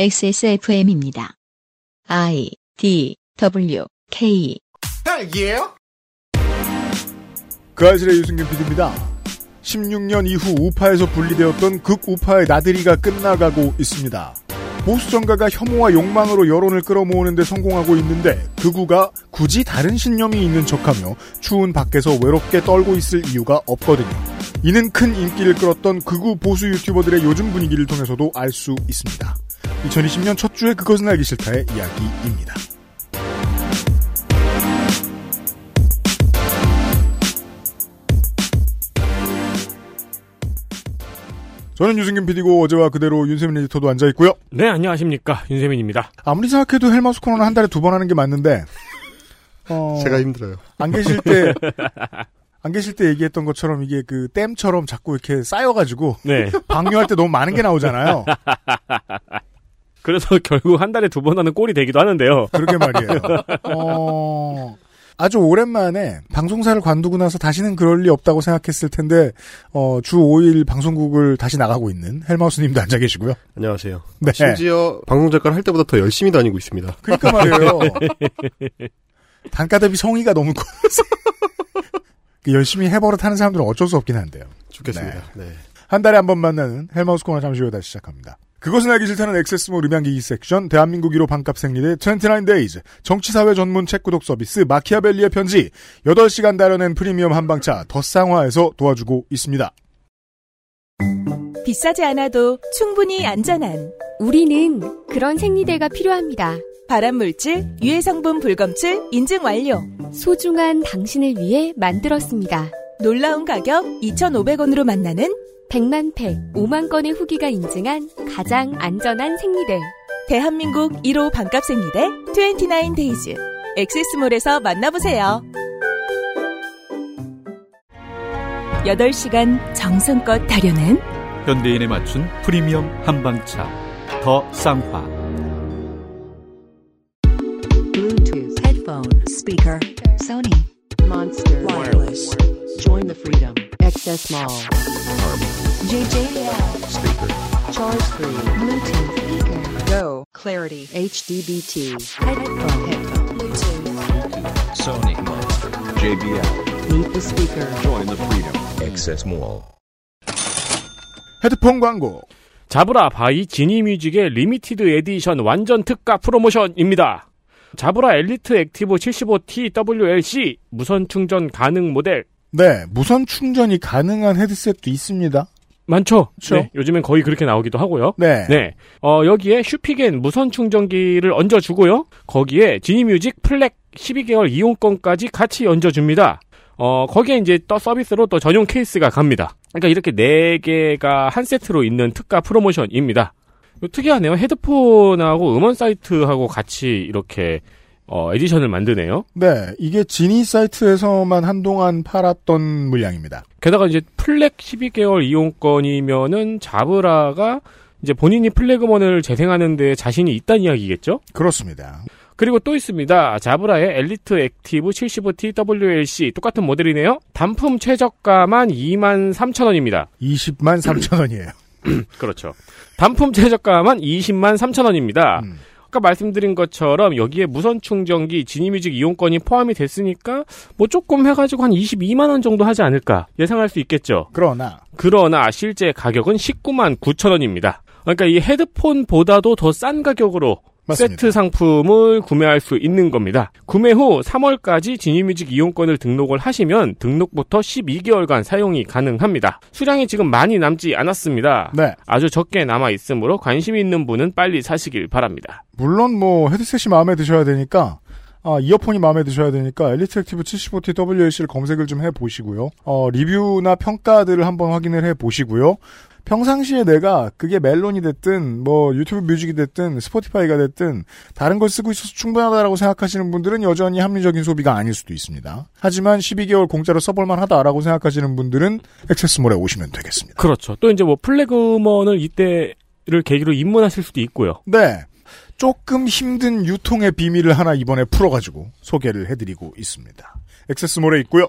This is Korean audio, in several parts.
XSFM입니다. I D W K 딸기예요? 그 아실의 유승균 PD입니다. 16년 이후 우파에서 분리되었던 극우파의 나들이가 끝나가고 있습니다. 보수 정가가 혐오와 욕망으로 여론을 끌어모으는데 성공하고 있는데 극우가 굳이 다른 신념이 있는 척하며 추운 밖에서 외롭게 떨고 있을 이유가 없거든요. 이는 큰 인기를 끌었던 극우 보수 유튜버들의 요즘 분위기를 통해서도 알 수 있습니다. 2020년 첫 주에 그것은 알기 싫다의 이야기입니다. 저는 유승균 PD고 어제와 그대로 윤세민 에디터도 앉아 있고요. 네, 안녕하십니까. 윤세민입니다. 아무리 생각해도 헬마우스 코너는 한 달에 두 번 하는 게 맞는데 어, 제가 힘들어요. 안 계실 때 안 계실 때 얘기했던 것처럼 이게 그 댐처럼 자꾸 이렇게 쌓여가지고 네. 방류할 때 너무 많은 게 나오잖아요. 그래서 결국 한 달에 두 번 하는 꼴이 되기도 하는데요. 그러게 말이에요. 어, 아주 오랜만에 방송사를 관두고 나서 다시는 그럴 리 없다고 생각했을 텐데 어, 주 5일 방송국을 다시 나가고 있는 헬마우스님도 앉아 계시고요. 안녕하세요. 네. 심지어 방송 작가를 할 때보다 더 열심히 다니고 있습니다. 그러니까 말이에요. 단가 대비 성의가 너무 커서 그 열심히 해버릇 하는 사람들은 어쩔 수 없긴 한데요. 좋겠습니다. 네. 한 달에 한 번 만나는 헬마우스 코너 잠시 후에 다시 시작합니다. 그것은 알기 싫다는 액세스몰 음향기기 섹션, 대한민국 1호 반값 생리대 29Days, 정치사회 전문 책 구독 서비스 마키아벨리의 편지, 8시간 다려낸 프리미엄 한방차 더쌍화에서 도와주고 있습니다. 비싸지 않아도 충분히 안전한 우리는 그런 생리대가 필요합니다. 발암물질, 유해성분 불검출 인증 완료. 소중한 당신을 위해 만들었습니다. 놀라운 가격 2,500원으로 만나는 100만 팩, 5만 건의 후기가 인증한 가장 안전한 생리대. 대한민국 1호 반값 생리대 29Days. 엑세스몰에서 만나보세요. 8시간 정성껏 다려낸 현대인에 맞춘 프리미엄 한방차 더 쌍화 Bluetooth, headphone, speaker, Sony, Monster, wireless. Join the freedom. Access Mall. JJL. Speaker. Charge 3. Bluetooth speaker. Go. Clarity. HDBT. Headphone. Headphone. Bluetooth. Sony Monster, JBL, Meet the speaker. join the freedom. Access Mall. 헤드폰 광고. 자브라 바이 지니뮤직의 리미티드 에디션 완전 특가 프로모션입니다. Jabra Elite Active 75T WLC 무선 충전 가능 모델 네, 무선 충전이 가능한 헤드셋도 있습니다. 많죠? 그쵸. 네, 요즘엔 거의 그렇게 나오기도 하고요. 네. 네. 어, 여기에 슈피겐 무선 충전기를 얹어주고요. 거기에 지니뮤직 FLAC 12개월 이용권까지 같이 얹어줍니다. 어, 거기에 이제 또 서비스로 또 전용 케이스가 갑니다. 그러니까 이렇게 네 개가 한 세트로 있는 특가 프로모션입니다. 특이하네요. 헤드폰하고 음원 사이트하고 같이 이렇게 어, edition을 만드네요. 네, 이게 지니 사이트에서만 한동안 팔았던 물량입니다. 게다가 이제 FLAC 12개월 이용권이면은 Jabra가 이제 본인이 FLAC 음원을 재생하는 데 자신이 있다는 이야기겠죠? 그렇습니다. 그리고 또 있습니다. 자브라의 엘리트 액티브 75T WLC 똑같은 모델이네요. 단품 최저가만 2만 3천 원입니다. 20만 3천 원이에요. 그렇죠. 단품 최저가만 20만 3천 원입니다. 음. 아까 말씀드린 것처럼 여기에 무선 충전기 지니뮤직 이용권이 포함이 됐으니까 뭐 조금 해가지고 한 22만 원 정도 하지 않을까 예상할 수 있겠죠. 그러나 그러나 실제 가격은 19만 9천 원입니다. 그러니까 이 헤드폰보다도 더 싼 가격으로 맞습니다. 세트 상품을 구매할 수 있는 겁니다. 구매 후 3월까지 지니뮤직 이용권을 등록을 하시면 등록부터 12개월간 사용이 가능합니다. 수량이 지금 많이 남지 않았습니다. 네, 아주 적게 남아 있으므로 관심 있는 분은 빨리 사시길 바랍니다. 물론 뭐 헤드셋이 마음에 드셔야 되니까 아, 이어폰이 마음에 드셔야 되니까 Elite Active 75T WLC를 검색을 좀 해보시고요. 어, 리뷰나 평가들을 한번 확인을 해보시고요. 평상시에 내가 그게 멜론이 됐든 뭐 유튜브 뮤직이 됐든 스포티파이가 됐든 다른 걸 쓰고 있어서 충분하다라고 생각하시는 분들은 여전히 합리적인 소비가 아닐 수도 있습니다. 하지만 12개월 공짜로 써볼만 하다라고 생각하시는 분들은 액세스몰에 오시면 되겠습니다. 그렇죠. 또 이제 뭐 FLAC 음원을 이때를 계기로 입문하실 수도 있고요. 네. 조금 힘든 유통의 비밀을 하나 이번에 풀어가지고 소개를 해드리고 있습니다. 액세스몰에 있고요.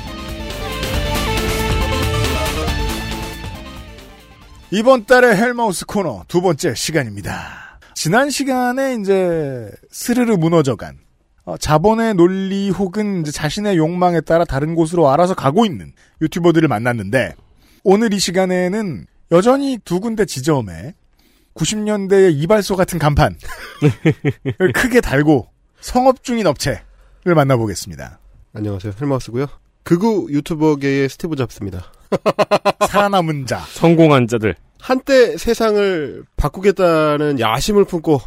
이번 달의 헬마우스 코너 두 번째 시간입니다. 지난 시간에 이제 스르르 무너져간 어, 자본의 논리 혹은 이제 자신의 욕망에 따라 다른 곳으로 알아서 가고 있는 유튜버들을 만났는데 오늘 이 시간에는 여전히 두 군데 지점에 90년대의 이발소 같은 간판을 크게 달고 성업 중인 업체를 만나보겠습니다. 안녕하세요 헬마우스고요. 극우 유튜버계의 스티브 잡스입니다. 살아남은 자. 성공한 자들. 한때 세상을 바꾸겠다는 야심을 품고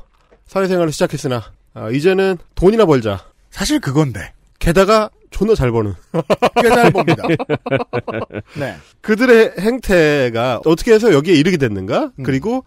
사회생활을 시작했으나 아, 이제는 돈이나 벌자. 사실 그건데. 게다가 존나 잘 버는. 꽤 잘 봅니다. 네. 그들의 행태가 어떻게 해서 여기에 이르게 됐는가? 그리고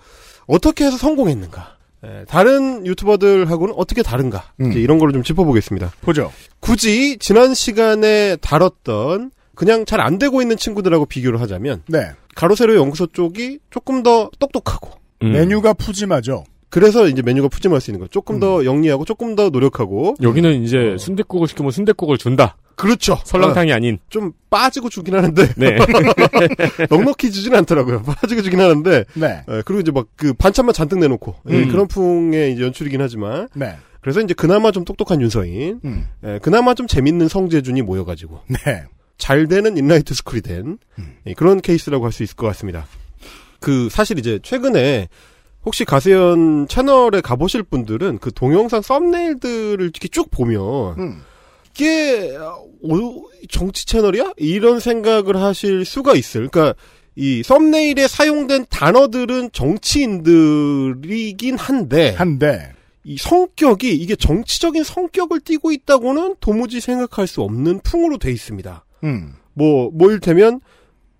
어떻게 해서 성공했는가? 예, 다른 유튜버들하고는 어떻게 다른가? 음. 이제 이런 거를 좀 짚어보겠습니다. 보죠. 굳이 지난 시간에 다뤘던 그냥 잘 안 되고 있는 친구들하고 비교를 하자면 네. 가로세로 연구소 쪽이 조금 더 똑똑하고 음. 메뉴가 푸짐하죠. 그래서 이제 메뉴가 푸짐할 수 있는 거죠. 조금 더 영리하고 조금 더 노력하고 여기는 이제 순댓국을 시키면 순댓국을 준다. 그렇죠. 설렁탕이 아닌. 좀 빠지고 주긴 하는데 네. 넉넉히 주진 않더라고요. 빠지고 주긴 하는데 네. 예, 그리고 이제 막 그 반찬만 잔뜩 내놓고 예, 음. 그런 풍의 이제 연출이긴 하지만 네. 그래서 이제 그나마 좀 똑똑한 윤서인, 음. 예, 그나마 좀 재밌는 성재준이 모여가지고 네. 잘 되는 인라이트 스쿨이 된 음. 예, 그런 케이스라고 할 수 있을 것 같습니다. 그 사실 이제 최근에 혹시 가세연 채널에 가보실 분들은 그 동영상 썸네일들을 이렇게 쭉 보면 음. 이게 오, 정치 채널이야? 이런 생각을 하실 수가 있어요. 그러니까 이 썸네일에 사용된 단어들은 정치인들이긴 한데 한데 이 성격이 이게 정치적인 성격을 띠고 있다고는 도무지 생각할 수 없는 풍으로 돼 있습니다. 음. 뭐, 뭐 일테면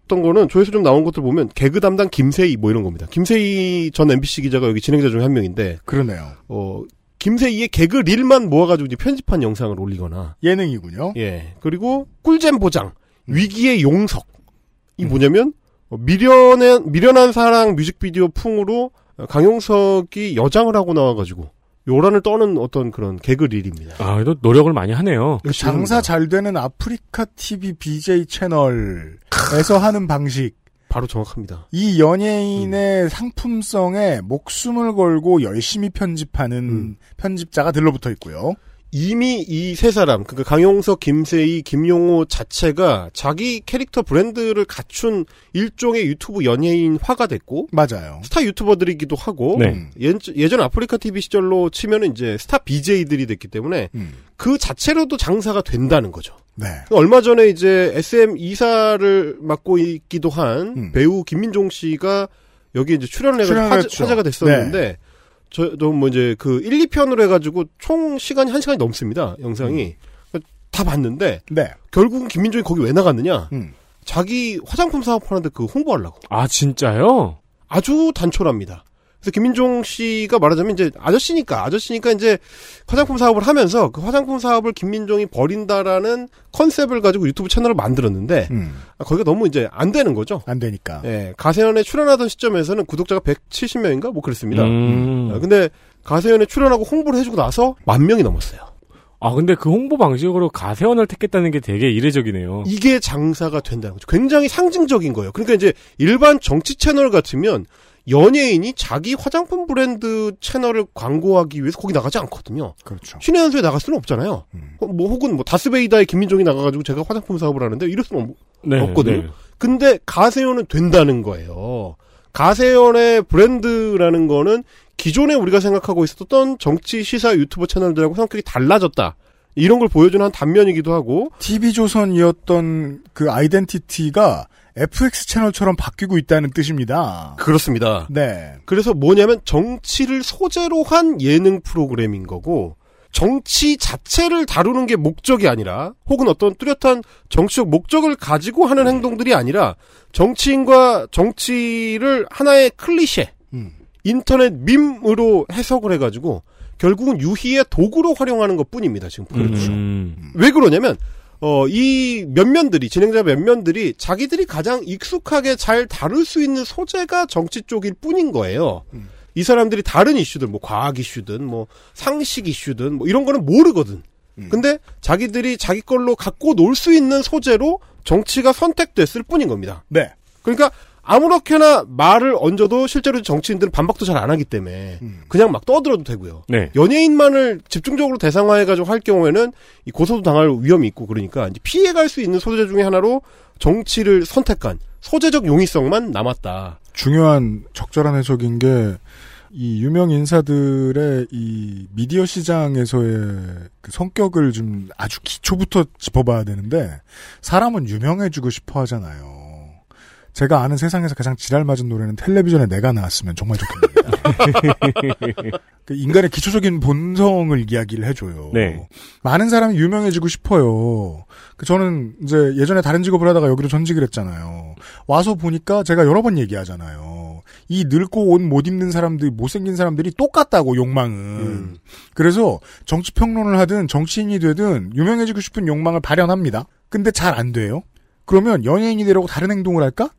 어떤 거는 조회수 좀 나온 것들 보면 개그 담당 김세희 뭐 이런 겁니다. 김세희 전 MBC 기자가 여기 진행자 중에 한 명인데 그러네요. 어 김세희의 개그 릴만 모아가지고 이제 편집한 영상을 올리거나 예능이군요. 예 그리고 꿀잼 보장 위기의 용석 이 음. 뭐냐면 어, 미련한 미련한 사랑 뮤직비디오 풍으로 어, 강용석이 여장을 하고 나와가지고 요란을 떠는 어떤 그런 개그 릴입니다. 아, 그래도 노력을 많이 하네요. 그 장사 잘 되는 아프리카 TV BJ 채널에서 하는 방식. 바로 정확합니다. 이 연예인의 상품성에 목숨을 걸고 열심히 편집하는 음. 편집자가 들러붙어 있고요. 이미 이 세 사람, 그러니까 강용석, 김세의, 김용호 자체가 자기 캐릭터 브랜드를 갖춘 일종의 유튜브 연예인화가 됐고 맞아요. 스타 유튜버들이기도 하고 네. 음. 예, 예전 아프리카 TV 시절로 치면은 이제 스타 BJ들이 됐기 때문에 음. 그 자체로도 장사가 된다는 거죠. 네. 얼마 전에 이제 SM 이사를 맡고 있기도 한 음. 배우 김민종 씨가 여기 이제 출연을 해가지고 화제. 화제 가 됐었는데 저도 뭐 이제 그 1, 2편으로 해가지고 총 시간이 1시간이 넘습니다. 영상이. 다 봤는데 네. 결국은 김민종이 거기 왜 나갔느냐? 음. 자기 화장품 사업하는데 그 홍보하려고. 아, 진짜요? 아주 단촐합니다. 그래서 김민종 씨가 말하자면 이제 아저씨니까 아저씨니까 이제 화장품 사업을 하면서 그 화장품 사업을 김민종이 버린다라는 컨셉을 가지고 유튜브 채널을 만들었는데 음. 아, 거기가 너무 이제 안 되는 거죠. 안 되니까. 예, 가세연에 출연하던 시점에서는 구독자가 170명인가 뭐 그랬습니다. 음. 아, 근데 가세연에 출연하고 홍보를 해주고 나서 만 명이 넘었어요. 아, 근데 그 홍보 방식으로 가세원을 택했다는 게 되게 이례적이네요. 이게 장사가 된다는 거죠. 굉장히 상징적인 거예요. 그러니까 이제 일반 정치 채널 같으면 연예인이 자기 화장품 브랜드 채널을 광고하기 위해서 거기 나가지 않거든요. 그렇죠. 신의 한 수에 나갈 수는 없잖아요. 음. 어, 뭐 혹은 뭐 다스베이다의 김민종이 나가가지고 제가 화장품 사업을 하는데 이럴 수는 없, 네, 없거든요. 네. 근데 가세연은 된다는 거예요. 가세연의 브랜드라는 거는 기존에 우리가 생각하고 있었던 정치 시사 유튜브 채널들하고 성격이 달라졌다. 이런 걸 보여주는 한 단면이기도 하고 TV조선이었던 그 아이덴티티가 FX 채널처럼 바뀌고 있다는 뜻입니다. 그렇습니다. 네. 그래서 뭐냐면 정치를 소재로 한 예능 프로그램인 거고 정치 자체를 다루는 게 목적이 아니라 혹은 어떤 뚜렷한 정치적 목적을 가지고 하는 행동들이 아니라 정치인과 정치를 하나의 클리셰 음. 인터넷 밈으로 해석을 해가지고 결국은 유희의 도구로 활용하는 것 뿐입니다. 지금 보여주죠. 음. 왜 그러냐면 어, 이 면면들이 진행자 면면들이 자기들이 가장 익숙하게 잘 다룰 수 있는 소재가 정치 쪽일 뿐인 거예요. 이 사람들이 다른 이슈들 뭐 과학 이슈든 뭐 상식 이슈든 뭐 이런 거는 모르거든. 근데 자기들이 자기 걸로 갖고 놀 수 있는 소재로 정치가 선택됐을 뿐인 겁니다. 네. 그러니까 아무렇게나 말을 얹어도 실제로 정치인들은 반박도 잘 안 하기 때문에 그냥 막 떠들어도 되고요. 네. 연예인만을 집중적으로 대상화해가지고 할 경우에는 이 고소도 당할 위험이 있고 그러니까 이제 피해갈 수 있는 소재 중에 하나로 정치를 선택한 소재적 용이성만 남았다. 중요한 적절한 해석인 게, 이 유명 인사들의 이 미디어 시장에서의 그 성격을 좀 아주 기초부터 짚어봐야 되는데, 사람은 유명해지고 싶어 하잖아요. 제가 아는 세상에서 가장 지랄 맞은 노래는 텔레비전에 내가 나왔으면 정말 좋겠습니다. 그 인간의 기초적인 본성을 이야기를 해줘요. 네. 많은 사람이 유명해지고 싶어요. 그 저는 이제 예전에 다른 직업을 하다가 여기로 전직을 했잖아요. 와서 보니까 제가 여러 번 얘기하잖아요. 이 늙고 옷 못 입는 사람들, 못생긴 사람들이 똑같다고 욕망은. 그래서 정치 평론을 하든 정치인이 되든 유명해지고 싶은 욕망을 발현합니다. 근데 잘 안 돼요. 그러면 연예인이 되려고 다른 행동을 할까?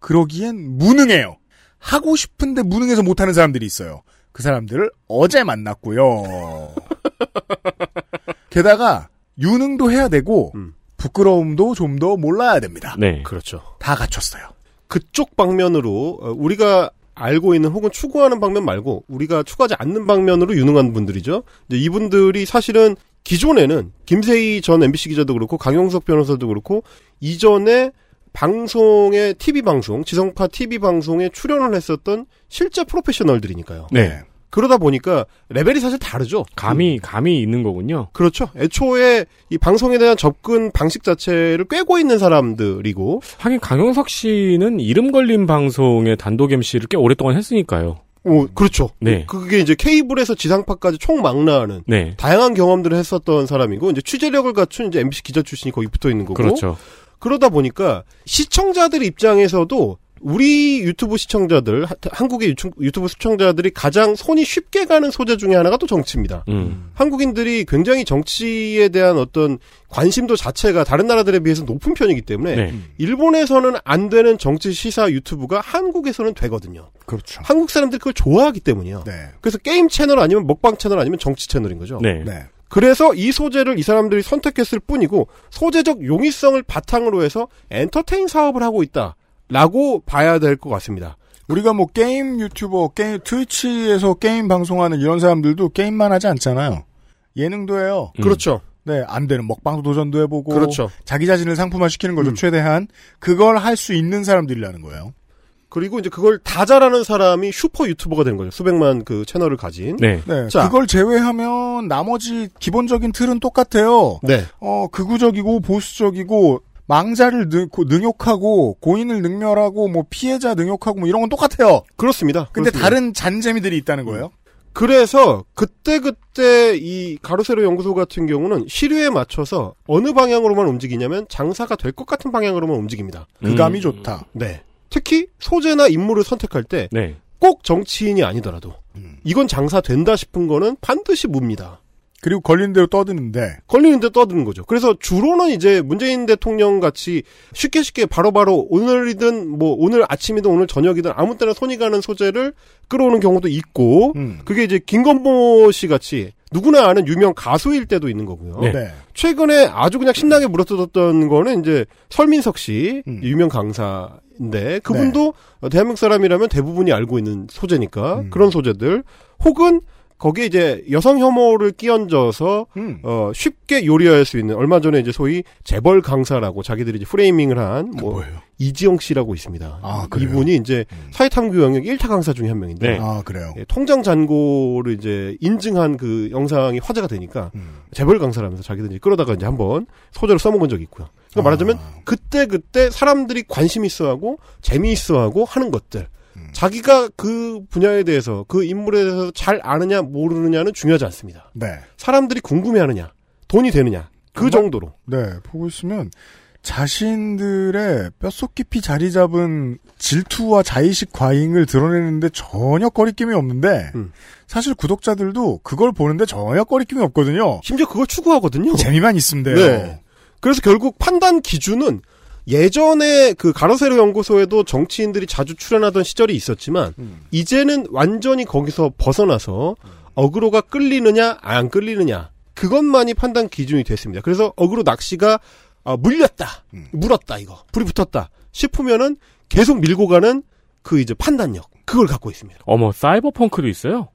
그러기엔 무능해요. 하고 싶은데 무능해서 못하는 사람들이 있어요. 그 사람들을 어제 만났고요. 게다가 유능도 해야 되고 부끄러움도 좀 더 몰라야 됩니다. 네. 그렇죠. 다 갖췄어요. 그쪽 방면으로 어, 우리가 알고 있는 혹은 추구하는 방면 말고 우리가 추구하지 않는 방면으로 유능한 분들이죠. 이제 이분들이 사실은 기존에는 김세희 전 MBC 기자도 그렇고 강용석 변호사도 그렇고 이전에 방송의 TV 방송, 지성파 TV 방송에 출연을 했었던 실제 프로페셔널들이니까요. 네. 그러다 보니까 레벨이 사실 다르죠. 감이 감이 있는 거군요. 그렇죠. 애초에 이 방송에 대한 접근 방식 자체를 꿰고 있는 사람들이고 하긴 강용석 씨는 이름 걸린 방송의 단독 MC를 꽤 오랫동안 했으니까요. 오, 그렇죠. 네. 그게 이제 케이블에서 지상파까지 총망라하는 네. 다양한 경험들을 했었던 사람이고 이제 취재력을 갖춘 이제 MBC 기자 출신이 거기 붙어 있는 거고 그렇죠. 그러다 보니까 시청자들 입장에서도 우리 유튜브 시청자들 하- 한국의 유튜- 유튜브 시청자들이 가장 손이 쉽게 가는 소재 중에 하나가 또 정치입니다. 음. 한국인들이 굉장히 정치에 대한 어떤 관심도 자체가 다른 나라들에 비해서 높은 편이기 때문에 네. 일본에서는 안 되는 정치 시사 유튜브가 한국에서는 되거든요. 그렇죠. 한국 사람들이 그걸 좋아하기 때문이요. 네. 그래서 게임 채널 아니면 먹방 채널 아니면 정치 채널인 거죠. 네. 네. 그래서 이 소재를 이 사람들이 선택했을 뿐이고 소재적 용이성을 바탕으로 해서 entertain 사업을 하고 있다라고 봐야 될 것 같습니다. 우리가 뭐 게임 유튜버, 게임, 트위치에서 게임 방송하는 이런 사람들도 게임만 하지 않잖아요. 예능도 해요. 음. 그렇죠. 네, 안 되는 먹방도 도전도 해보고. 그렇죠. 자기 자신을 상품화시키는 거죠, 음. 최대한. 그걸 할 수 있는 사람들이라는 거예요. 그리고 이제 그걸 다 잘하는 사람이 슈퍼 유튜버가 되는 거죠. 수백만 그 채널을 가진. 네. 네, 자. 그걸 제외하면 나머지 기본적인 틀은 똑같아요. 네. 어, 극우적이고 보수적이고 망자를 능, 욕하고 고인을 능멸하고 뭐 피해자 능욕하고 뭐 이런 건 똑같아요. 그렇습니다. 근데 그렇습니다. 다른 잔재미들이 있다는 거예요. 그래서 그때그때 이 가로세로 연구소 같은 경우는 시류에 맞춰서 어느 방향으로만 움직이냐면 장사가 될 것 같은 방향으로만 움직입니다. 그 감이 좋다. 네. 특히 소재나 인물을 선택할 때 네. 꼭 정치인이 아니더라도 음. 이건 장사 된다 싶은 거는 반드시 묻니다. 그리고 걸린 대로 떠드는데 걸리는데 떠드는 거죠. 그래서 주로는 이제 문재인 대통령 같이 쉽게 쉽게 바로 바로 오늘이든 뭐 오늘 아침이든 오늘 저녁이든 아무 때나 손이 가는 소재를 끌어오는 경우도 있고 음. 그게 이제 김건모 씨 같이 누구나 아는 유명 가수일 때도 있는 거고요. 네. 네. 최근에 아주 그냥 신나게 물어뜯었던 거는 이제 설민석 씨 음. 유명 강사 인데 그분도 대한민국 사람이라면 대부분이 알고 있는 소재니까 음. 그런 소재들 혹은 거기에 이제 여성 혐오를 끼얹어서 음. 어 쉽게 요리할 수 있는 얼마 전에 이제 소위 재벌 강사라고 자기들이 이제 프레이밍을 한뭐 뭐예요? 이지영 씨라고 있습니다. 아, 그래요? 이분이 이제 음. 사회탐구 영역 1타 강사 중에 한 명인데 네. 아 그래요. 예, 통장 잔고를 이제 인증한 그 영상이 화제가 되니까 음. 재벌 강사라면서 자기들이 끌어다가 이제 한번 소재로 써먹은 적이 있고요. 그러니까 말하자면 아. 그때 그때 사람들이 관심 있어하고 재미있어하고 하는 것들. 음. 자기가 그 분야에 대해서 그 인물에 대해서 잘 아느냐 모르느냐는 중요하지 않습니다. 네. 사람들이 궁금해하느냐 돈이 되느냐 그 정말? 정도로 네, 보고 있으면 자신들의 뼛속 깊이 자리 잡은 질투와 자의식 과잉을 드러내는데 전혀 꺼리낌이 없는데 음. 사실 구독자들도 그걸 보는데 전혀 꺼리낌이 없거든요. 심지어 그걸 추구하거든요. 재미만 있으면 돼요. 네. 그래서 결국 판단 기준은 예전에 그 가로세로 연구소에도 정치인들이 자주 출연하던 시절이 있었지만 음. 이제는 완전히 거기서 벗어나서 어그로가 끌리느냐 안 끌리느냐 그것만이 판단 기준이 됐습니다. 그래서 어그로 낚시가 아, 물렸다, 음. 물었다 이거 불이 붙었다 싶으면은 계속 밀고 가는 그 이제 판단력 그걸 갖고 있습니다. 어머 사이버펑크도 있어요.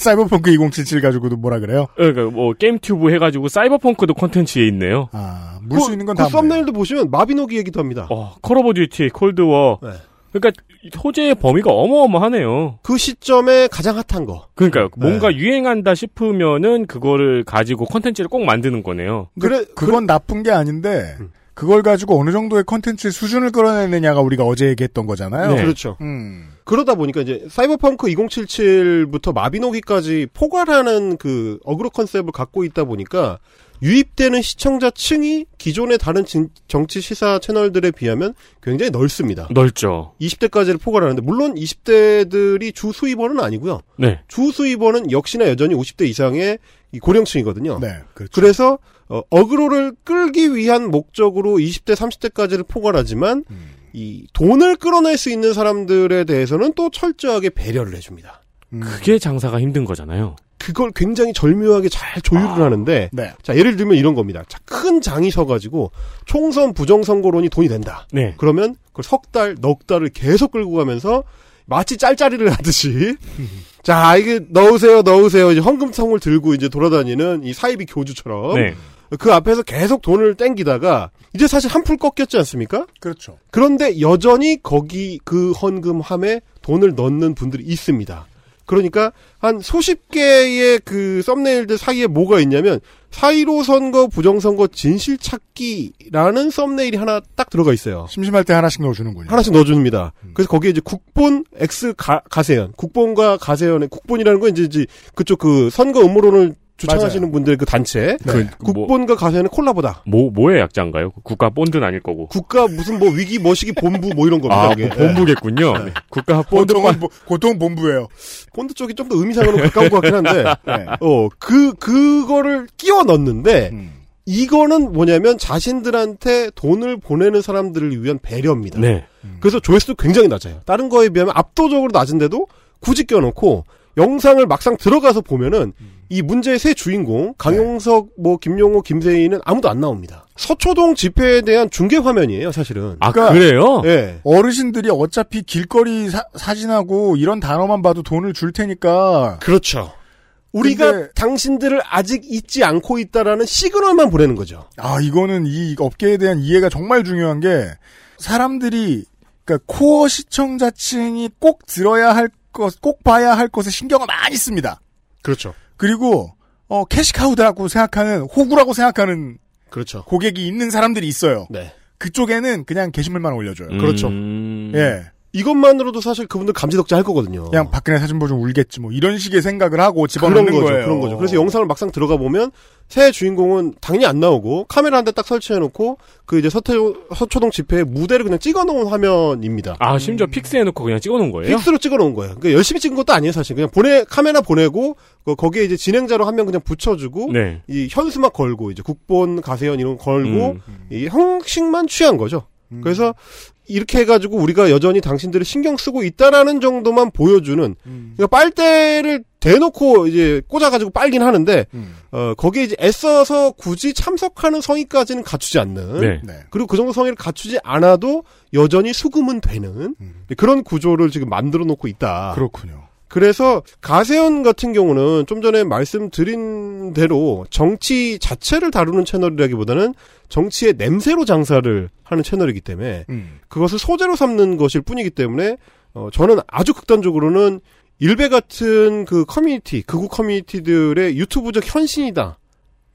사이버펑크 2077 가지고도 뭐라 그래요? 그러니까 뭐 게임튜브 해가지고 사이버펑크도 콘텐츠에 있네요. 아, 물수 그- 있는 건그 다. 물어요. 썸네일도 보시면 마비노기 얘기도 합니다. 어, 콜 오브 듀티, 콜드워. 네. 그러니까 소재의 범위가 어마어마하네요. 그 시점에 가장 핫한 거. 그러니까 뭔가 네. 유행한다 싶으면은 그거를 가지고 콘텐츠를 꼭 만드는 거네요. 그래 그건 나쁜 게 아닌데 음. 그걸 가지고 어느 정도의 컨텐츠의 수준을 끌어내느냐가 우리가 어제 얘기했던 거잖아요. 네. 그렇죠. 음. 그러다 보니까 이제 사이버펑크 2077부터 마비노기까지 포괄하는 그 어그로 컨셉을 갖고 있다 보니까 유입되는 시청자 층이 기존의 다른 진- 정치 시사 채널들에 비하면 굉장히 넓습니다. 넓죠. 20대까지를 포괄하는데 물론 20대들이 주 수입원은 아니고요. 네. 주 수입원은 역시나 여전히 50대 이상의 이 고령층이거든요. 네, 그렇죠. 그래서 어, 어그로를 끌기 위한 목적으로 20대, 30대까지를 포괄하지만 음. 이 돈을 끌어낼 수 있는 사람들에 대해서는 또 철저하게 배려를 해줍니다. 음. 그게 장사가 힘든 거잖아요. 그걸 굉장히 절묘하게 잘 조율을 아. 하는데 네. 자 예를 들면 이런 겁니다. 자, 큰 장이 서가지고 총선 부정선거론이 돈이 된다. 네. 그러면 그걸 석 달, 넉 달을 계속 끌고 가면서 마치 짤짤이를 하듯이 자 이게 넣으세요, 넣으세요. 이제 헌금통을 들고 이제 돌아다니는 이 사이비 교주처럼 네. 그 앞에서 계속 돈을 땡기다가 이제 사실 한풀 꺾였지 않습니까? 그렇죠. 그런데 여전히 거기 그 헌금함에 돈을 넣는 분들이 있습니다. 그러니까 한 수십 개의 그 썸네일들 사이에 뭐가 있냐면 사이로 선거 부정선거 진실 찾기라는 썸네일이 하나 딱 들어가 있어요. 심심할 때 하나씩 넣어주는군요. 하나씩 넣어줍니다. 그래서 거기에 이제 국본 X 가, 가세연, 국본과 가세연의 국본이라는 건 이제, 이제 그쪽 그 선거 음모론을 주창하시는 맞아요. 분들 그 단체 네. 그, 뭐, 국본과 가세연의 콜라보다. 뭐, 뭐의 약자인가요? 국가 본드는 아닐 거고. 국가 무슨 뭐 위기 머시기 본부 뭐 이런 겁니다. 아. 뭐 본부겠군요. 네. 국가 본드 보통은, 보- 보통 본부예요. 본드 쪽이 좀 더 의미상으로 가까운 것 같긴 한데, 네. 어, 그, 그거를 끼워 넣는데, 음. 이거는 뭐냐면 자신들한테 돈을 보내는 사람들을 위한 배려입니다. 네. 그래서 조회수도 굉장히 낮아요. 다른 거에 비하면 압도적으로 낮은데도 굳이 껴놓고 영상을 막상 들어가서 보면은 이 문제의 세 주인공 강용석, 뭐 김용호, 김세의는 아무도 안 나옵니다. 서초동 집회에 대한 중계 화면이에요, 사실은. 아, 그러니까- 그래요? 예. 어르신들이 어차피 길거리 사, 사진하고 이런 단어만 봐도 돈을 줄 테니까 그렇죠. 우리가 근데- 당신들을 아직 잊지 않고 있다라는 시그널만 보내는 거죠. 아 이거는 이 업계에 대한 이해가 정말 중요한 게 사람들이 그러니까 코어 시청자층이 꼭 들어야 할 것, 꼭 봐야 할 것에 신경을 많이 씁니다. 그렇죠. 그리고 어 캐시카우라고 생각하는 호구라고 생각하는 그렇죠. 고객이 있는 사람들이 있어요. 네. 그쪽에는 그냥 게시물만 올려줘요. 그렇죠. 음. 예, 이것만으로도 사실 그분들 감지덕지 할 거거든요. 그냥 박근혜 사진 보면 좀 울겠지 뭐 이런 식의 생각을 하고 그런 집어넣는 거죠. 거예요. 그런 거죠. 그래서 영상을 막상 들어가 보면 세 주인공은 당연히 안 나오고 카메라 한 대 딱 설치해놓고 그 이제 서초, 서초동 집회에 무대를 그냥 찍어놓은 화면입니다. 아, 심지어 fix해놓고 그냥 찍어놓은 거예요? fix로 찍어놓은 거예요. 그러니까 열심히 찍은 것도 아니에요, 사실. 그냥 보내 카메라 보내고 그 거기에 이제 진행자로 한 명 그냥 붙여주고 네. 이 현수막 걸고 이제 국본 가세연 이런 거 걸고 음. 이 형식만 취한 거죠. 음. 그래서 이렇게 해가지고 우리가 여전히 당신들을 신경 쓰고 있다라는 정도만 보여주는 음. 그러니까 빨대를 대놓고 이제 꽂아가지고 빨긴 하는데 음. 어 거기에 이제 애써서 굳이 참석하는 성의까지는 갖추지 않는 네. 네. 그리고 그 정도 성의를 갖추지 않아도 여전히 수금은 되는 음. 그런 구조를 지금 만들어 놓고 있다. 그렇군요. 그래서 가세현 같은 경우는 좀 전에 말씀드린 대로 정치 자체를 다루는 채널이라기보다는 정치의 냄새로 장사를 하는 채널이기 때문에 음. 그것을 소재로 삼는 것일 뿐이기 때문에 어, 저는 아주 극단적으로는 일베 같은 그 커뮤니티, 극우 커뮤니티들의 유튜브적 현신이다.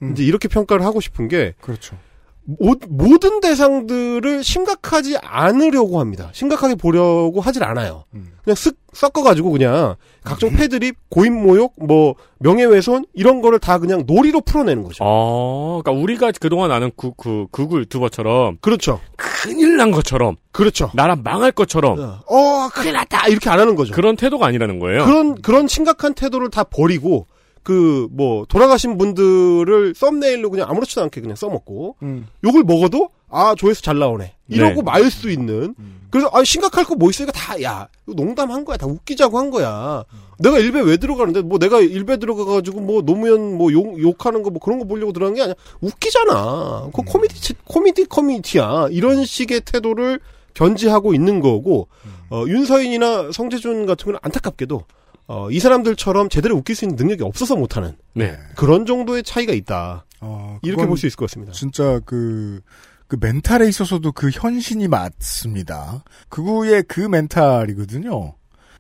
음. 이제 이렇게 평가를 하고 싶은 게 그렇죠. 모, 모든 대상들을 심각하지 않으려고 합니다. 심각하게 보려고 하질 않아요. 그냥 쓱 섞어가지고 그냥 각종 패드립, 고인 모욕, 뭐 명예훼손 이런 거를 다 그냥 놀이로 풀어내는 거죠. 어, 그러니까 우리가 그동안 아는 그, 그, 구글 유튜버처럼. 그렇죠. 큰일 난 것처럼. 그렇죠. 나라 망할 것처럼. 어, 큰일 났다! 이렇게 안 하는 거죠. 그런 태도가 아니라는 거예요. 그런, 그런 심각한 태도를 다 버리고, 그, 뭐, 돌아가신 분들을 썸네일로 그냥 아무렇지도 않게 그냥 써먹고, 욕을 먹어도, 아, 조회수 잘 나오네. 이러고 네. 말수 있는. 그래서, 아, 심각할 거 뭐 있으니까 다, 야, 이거 농담한 거야. 다 웃기자고 한 거야. 내가 일베 왜 들어가는데, 뭐 내가 일베 들어가가지고 뭐 노무현 뭐 욕, 욕하는 거 뭐 그런 거 보려고 들어간 게 아니야. 웃기잖아. 그 코미디, 코미디 커뮤니티야. 이런 식의 태도를 견지하고 있는 거고, 어, 윤서인이나 성재준 같은 경우는 안타깝게도, 어, 이 사람들처럼 제대로 웃길 수 있는 능력이 없어서 못하는 네. 그런 정도의 차이가 있다. 어, 이렇게 볼 수 있을 것 같습니다. 진짜 그, 그 멘탈에 있어서도 그 현신이 맞습니다. 그구의 그 멘탈이거든요.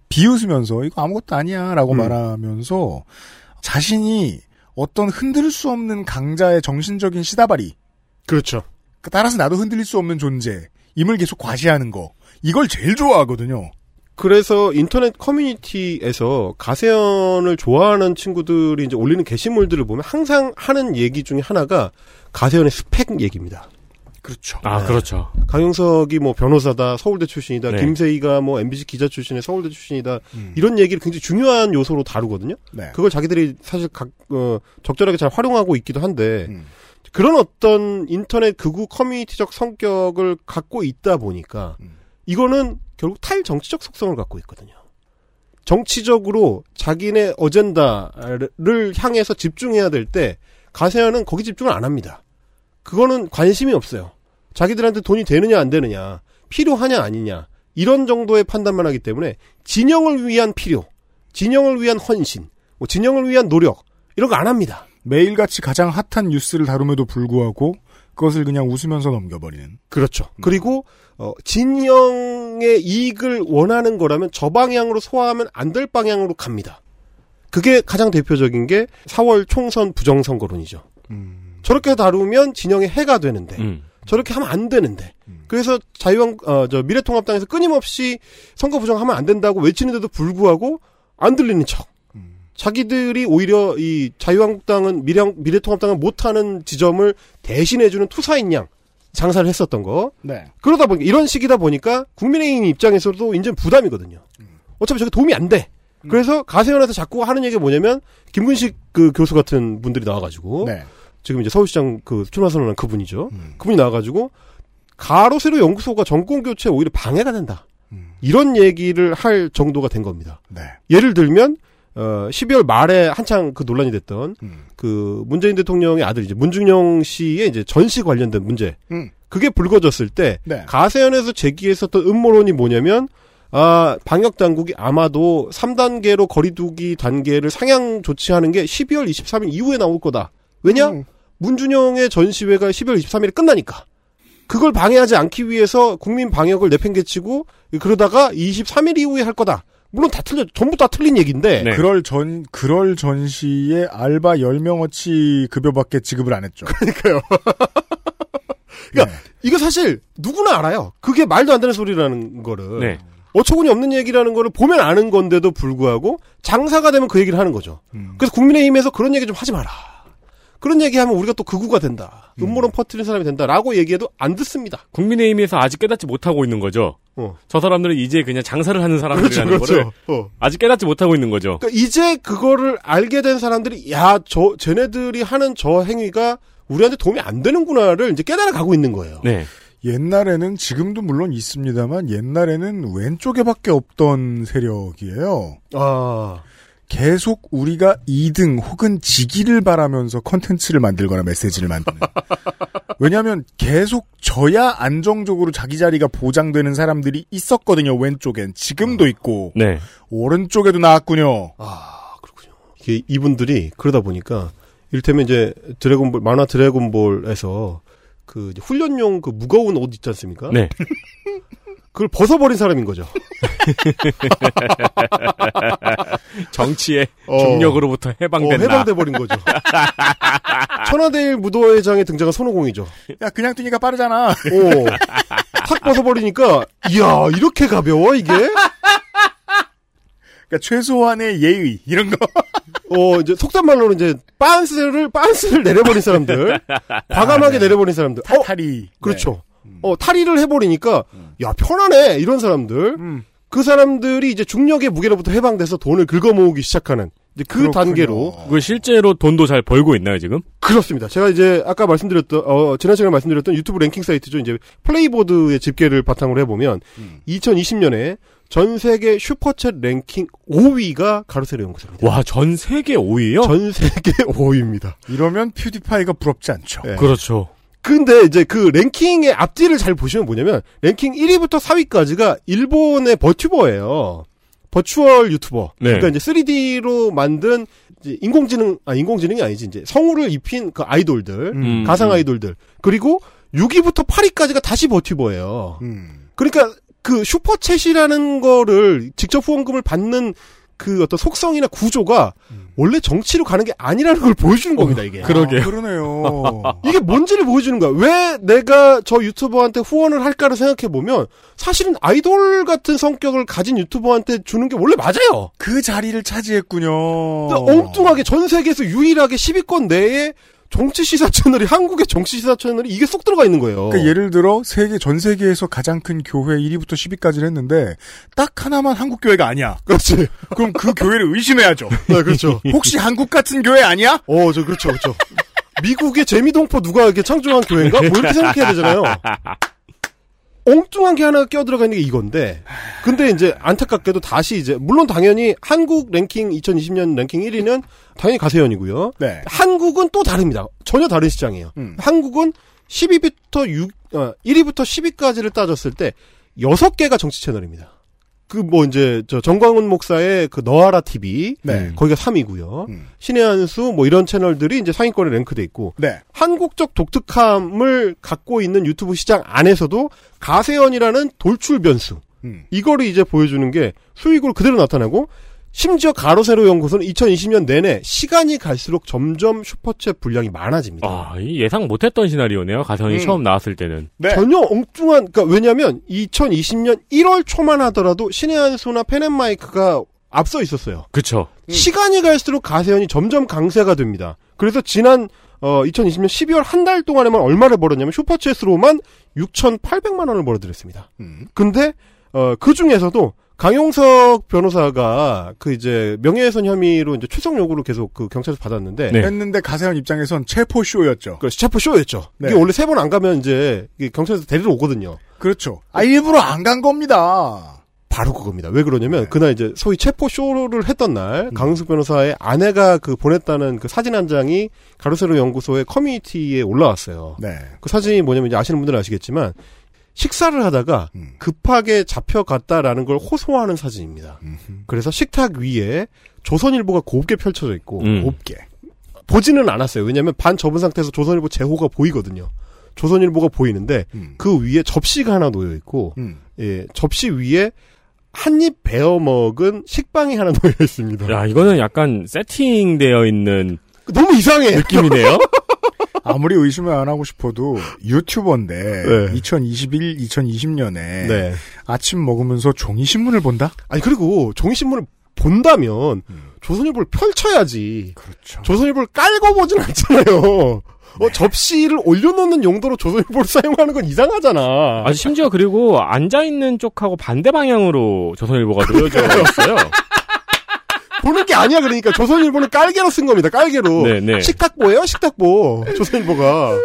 비웃으면서 이거 아무것도 아니야 라고 음. 말하면서 자신이 어떤 흔들 수 없는 강자의 정신적인 시다바리. 그렇죠. 따라서 나도 흔들릴 수 없는 존재. 임을 계속 과시하는 거. 이걸 제일 좋아하거든요. 그래서 인터넷 커뮤니티에서 가세연을 좋아하는 친구들이 이제 올리는 게시물들을 보면 항상 하는 얘기 중에 하나가 가세연의 스펙 얘기입니다. 그렇죠. 아, 그렇죠. 강용석이 뭐 변호사다, 서울대 출신이다, 네. 김세희가 뭐 MBC 기자 출신의 서울대 출신이다, 이런 얘기를 굉장히 중요한 요소로 다루거든요. 네. 그걸 자기들이 사실 각, 어, 적절하게 잘 활용하고 있기도 한데, 음. 그런 어떤 인터넷 극우 커뮤니티적 성격을 갖고 있다 보니까, 음. 이거는 결국 탈정치적 속성을 갖고 있거든요. 정치적으로 자기네 어젠다를 향해서 집중해야 될 때, 가세현은 거기 집중을 안 합니다. 그거는 관심이 없어요. 자기들한테 돈이 되느냐 안 되느냐, 필요하냐 아니냐, 이런 정도의 판단만 하기 때문에 진영을 위한 필요, 진영을 위한 헌신, 뭐 진영을 위한 노력, 이런 거 안 합니다. 매일같이 가장 핫한 뉴스를 다룸에도 불구하고 그것을 그냥 웃으면서 넘겨버리는. 그렇죠. 그리고 어, 진영의 이익을 원하는 거라면 저 방향으로 소화하면 안 될 방향으로 갑니다. 그게 가장 대표적인 게 4월 총선 부정선거론이죠. 저렇게 다루면 진영의 해가 되는데 음. 저렇게 하면 안 되는데 그래서 자유한 어, 저 미래통합당에서 끊임없이 선거 부정하면 안 된다고 외치는데도 불구하고 안 들리는 척. 자기들이 오히려 이 자유한국당은 미래, 미래통합당은 못하는 지점을 대신해주는 투사인 양 장사를 했었던 거. 네. 그러다 보니까 이런 식이다 보니까 국민의힘 입장에서도 이제 부담이거든요. 어차피 저게 도움이 안 돼. 그래서 가세연에서 자꾸 하는 얘기가 뭐냐면 김근식 그 교수 같은 분들이 나와가지고 네. 지금 이제 서울시장 그 출마 선언한 그분이죠. 그분이 나와가지고 가로 세로 연구소가 정권 교체에 오히려 방해가 된다. 이런 얘기를 할 정도가 된 겁니다. 네. 예를 들면 어 12월 말에 한창 그 논란이 됐던 그 문재인 대통령의 아들 이제 문중영 씨의 이제 전시 관련된 문제. 음. 그게 불거졌을 때 네. 가세연에서 제기했었던 음모론이 뭐냐면 아 방역 당국이 아마도 3단계로 거리두기 단계를 상향 조치하는 게 12월 23일 이후에 나올 거다. 왜냐? 음. 문준영의 전시회가 12월 23일에 끝나니까. 그걸 방해하지 않기 위해서 국민 방역을 내팽개치고 그러다가 23일 이후에 할 거다. 물론 다 틀려 전부 다 틀린 얘기인데 네. 그럴 전 그럴 전시에 알바 10명어치 급여밖에 지급을 안 했죠. 그러니까요. 그러니까 이거 사실 누구나 알아요. 그게 말도 안 되는 소리라는 거를. 네. 어처구니 없는 얘기라는 거를 보면 아는 건데도 불구하고 장사가 되면 그 얘기를 하는 거죠. 그래서 국민의힘에서 그런 얘기 좀 하지 마라. 그런 얘기하면 우리가 또 극우가 된다. 음모론 퍼뜨리는 사람이 된다라고 얘기해도 안 듣습니다. 국민의힘에서 아직 깨닫지 못하고 있는 거죠. 어. 저 사람들은 이제 그냥 장사를 하는 사람들이라는 거를 어. 아직 깨닫지 못하고 있는 거죠. 그러니까 이제 그거를 알게 된 사람들이 야, 저 쟤네들이 하는 저 행위가 우리한테 도움이 안 되는구나를 이제 깨달아 가고 있는 거예요. 네. 옛날에는 지금도 물론 있습니다만 옛날에는 왼쪽에밖에 없던 세력이에요. 아. 계속 우리가 2등 혹은 지기를 바라면서 컨텐츠를 만들거나 메시지를 만드는. 왜냐하면 계속 져야 안정적으로 자기 자리가 보장되는 사람들이 있었거든요. 왼쪽엔 지금도 있고 네. 오른쪽에도 나왔군요. 이게 이분들이 그러다 보니까 이를테면 이제 드래곤볼 만화 드래곤볼에서 그 훈련용 그 무거운 옷 있지 않습니까? 네. 그걸 벗어버린 사람인 거죠. 정치의 어. 중력으로부터 어, 해방된다. 해방돼 버린 거죠. 천하대일 무도회장에 등장한 손오공이죠. 야 그냥 뛰니까 빠르잖아. 오, 탁 벗어버리니까 이야 이렇게 가벼워 이게? 그러니까 최소한의 예의 이런 거. 어 이제 속단 말로는 이제 빤스를 빤스를 내려버린 사람들, 과감하게 내려버린 사람들. 어, 탈이. 그렇죠. 어 탈의를 해버리니까 야 편하네 이런 사람들. 음. 그 사람들이 이제 중력의 무게로부터 해방돼서 돈을 긁어 모으기 시작하는 이제 그 그렇군요. 단계로 그 실제로 돈도 잘 벌고 있나요 지금? 그렇습니다. 제가 이제 아까 말씀드렸던 어 지난 시간에 말씀드렸던 유튜브 랭킹 사이트죠. 이제 플레이보드의 집계를 바탕으로 해보면 음. 2020년에 전 세계 슈퍼챗 랭킹 5위가 가로세로 연구소입니다. 와 전 세계 5위요? 전 세계 5위입니다. 이러면 퓨디파이가 부럽지 않죠. 네. 그렇죠. 근데 이제 그 랭킹의 앞뒤를 잘 보시면 뭐냐면 랭킹 1위부터 4위까지가 일본의 버튜버예요. virtual 유튜버. 네. 그러니까 이제 3D로 만든 이제 인공지능 아 인공지능이 아니지 이제 성우를 입힌 그 아이돌들, 음, 가상 음. 아이돌들. 그리고 6위부터 8위까지가 다시 버튜버예요. 음. 그러니까 그 슈퍼챗이라는 거를 직접 후원금을 받는 그 어떤 속성이나 구조가 원래 정치로 가는 게 아니라는 걸 보여주는 겁니다, 이게. 그러게요. 아, 그러네요. 이게 뭔지를 보여주는 거야. 왜 내가 저 유튜버한테 후원을 할까를 생각해 보면 사실은 아이돌 같은 성격을 가진 유튜버한테 주는 게 원래 맞아요. 그 자리를 차지했군요. 근데 엉뚱하게 전 세계에서 유일하게 10위권 내에 정치 시사 채널이 한국의 정치 시사 채널이 이게 쏙 들어가 있는 거예요. 그러니까 예를 들어 세계 전 세계에서 가장 큰 교회 1위부터 10위까지를 했는데 딱 하나만 한국 교회가 아니야. 그렇지. 그럼 그 교회를 의심해야죠. 네, 그렇죠. 혹시 한국 같은 교회 아니야? 어, 저 그렇죠, 그렇죠. 미국의 재미동포 누가 이렇게 창조한 교회인가? 뭐 이렇게 생각해야 되잖아요. 엉뚱한 게 하나 껴들어가 있는 게 이건데, 근데 이제 안타깝게도 다시 이제, 물론 당연히 한국 랭킹 2020년 랭킹 1위는 당연히 가세연이고요. 네. 한국은 또 다릅니다. 전혀 다른 시장이에요. 음. 한국은 10위부터 6, 어, 1위부터 10위까지를 따졌을 때 6개가 정치 채널입니다. 그 뭐 이제 저 정광훈 목사의 그 너아라 TV 네. 거기가 3위고요. 음. 신의 한수 뭐 이런 채널들이 이제 상위권에 랭크돼 있고 네. 한국적 독특함을 갖고 있는 유튜브 시장 안에서도 가세연이라는 돌출 변수 음. 이거를 이제 보여주는 게 수익으로 그대로 나타나고 심지어 가로세로 연구소는 2020년 내내 시간이 갈수록 점점 슈퍼챗 분량이 많아집니다. 아, 이 예상 못했던 시나리오네요. 가선이 음. 처음 나왔을 때는. 네. 전혀 엉뚱한 그러니까 왜냐하면 2020년 1월 초만 하더라도 신의 한수나 펜앤마이크가 앞서 있었어요. 그쵸. 시간이 갈수록 가세현이 점점 강세가 됩니다. 그래서 지난 어 2020년 12월 한 달 동안에만 얼마를 벌었냐면 슈퍼챗으로만 6,800만 원을 벌어들였습니다. 음. 근데 어 그 중에서도 강용석 변호사가 그 이제 명예훼손 혐의로 이제 출석 요구를 계속 그 경찰에서 받았는데 네. 했는데 가세현 입장에선 체포 쇼였죠. 그 체포 쇼였죠. 네. 이게 원래 세 번 안 가면 이제 경찰에서 데리러 오거든요. 그렇죠. 아 일부러 안 간 겁니다. 바로 그겁니다. 왜 그러냐면 네. 그날 이제 소위 체포 쇼를 했던 날 강승 변호사의 아내가 그 보냈다는 그 사진 한 장이 가로세로 연구소의 커뮤니티에 올라왔어요. 네. 그 사진이 뭐냐면 이제 아시는 분들은 아시겠지만 식사를 하다가 음. 급하게 잡혀갔다라는 걸 호소하는 사진입니다. 그래서 식탁 위에 조선일보가 곱게 펼쳐져 있고 음. 곱게. 보지는 않았어요. 왜냐하면 반 접은 상태에서 조선일보 제호가 보이거든요. 조선일보가 보이는데 음. 그 위에 접시가 하나 놓여 있고 음. 예, 접시 위에 한입 베어 먹은 식빵이 하나 놓여 있습니다. 야, 이거는 약간 세팅되어 있는 너무 이상해. 느낌이네요. 아무리 의심을 안 하고 싶어도 유튜버인데 네. 2021, 2020년에 네. 아침 먹으면서 종이 신문을 본다? 아니 그리고 종이 신문을 본다면 음. 조선일보를 펼쳐야지. 그렇죠. 조선일보를 깔고 보진 않잖아요. 어, 접시를 올려놓는 용도로 조선일보를 사용하는 건 이상하잖아. 아, 심지어 그리고 앉아있는 쪽하고 반대 방향으로 조선일보가 놓여져 있어요. 보는 게 아니야 그러니까 조선일보는 깔개로 쓴 겁니다. 깔개로. 네, 네. 식탁보예요, 식탁보. 조선일보가.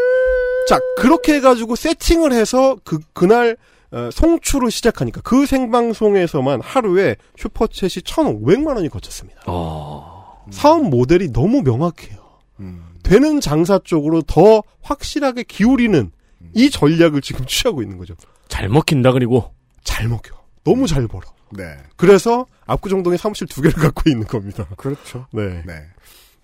자, 그렇게 해가지고 세팅을 해서 그, 그날, 어, 송출을 시작하니까 그 생방송에서만 하루에 슈퍼챗이 1,500만 원이 거쳤습니다. 어... 사업 모델이 너무 명확해요. 음. 되는 장사 쪽으로 더 확실하게 기울이는 이 전략을 지금 취하고 있는 거죠. 잘 먹힌다, 그리고. 잘 먹여. 너무 잘 벌어. 네. 그래서 압구정동에 사무실 두 개를 갖고 있는 겁니다. 그렇죠. 네. 네.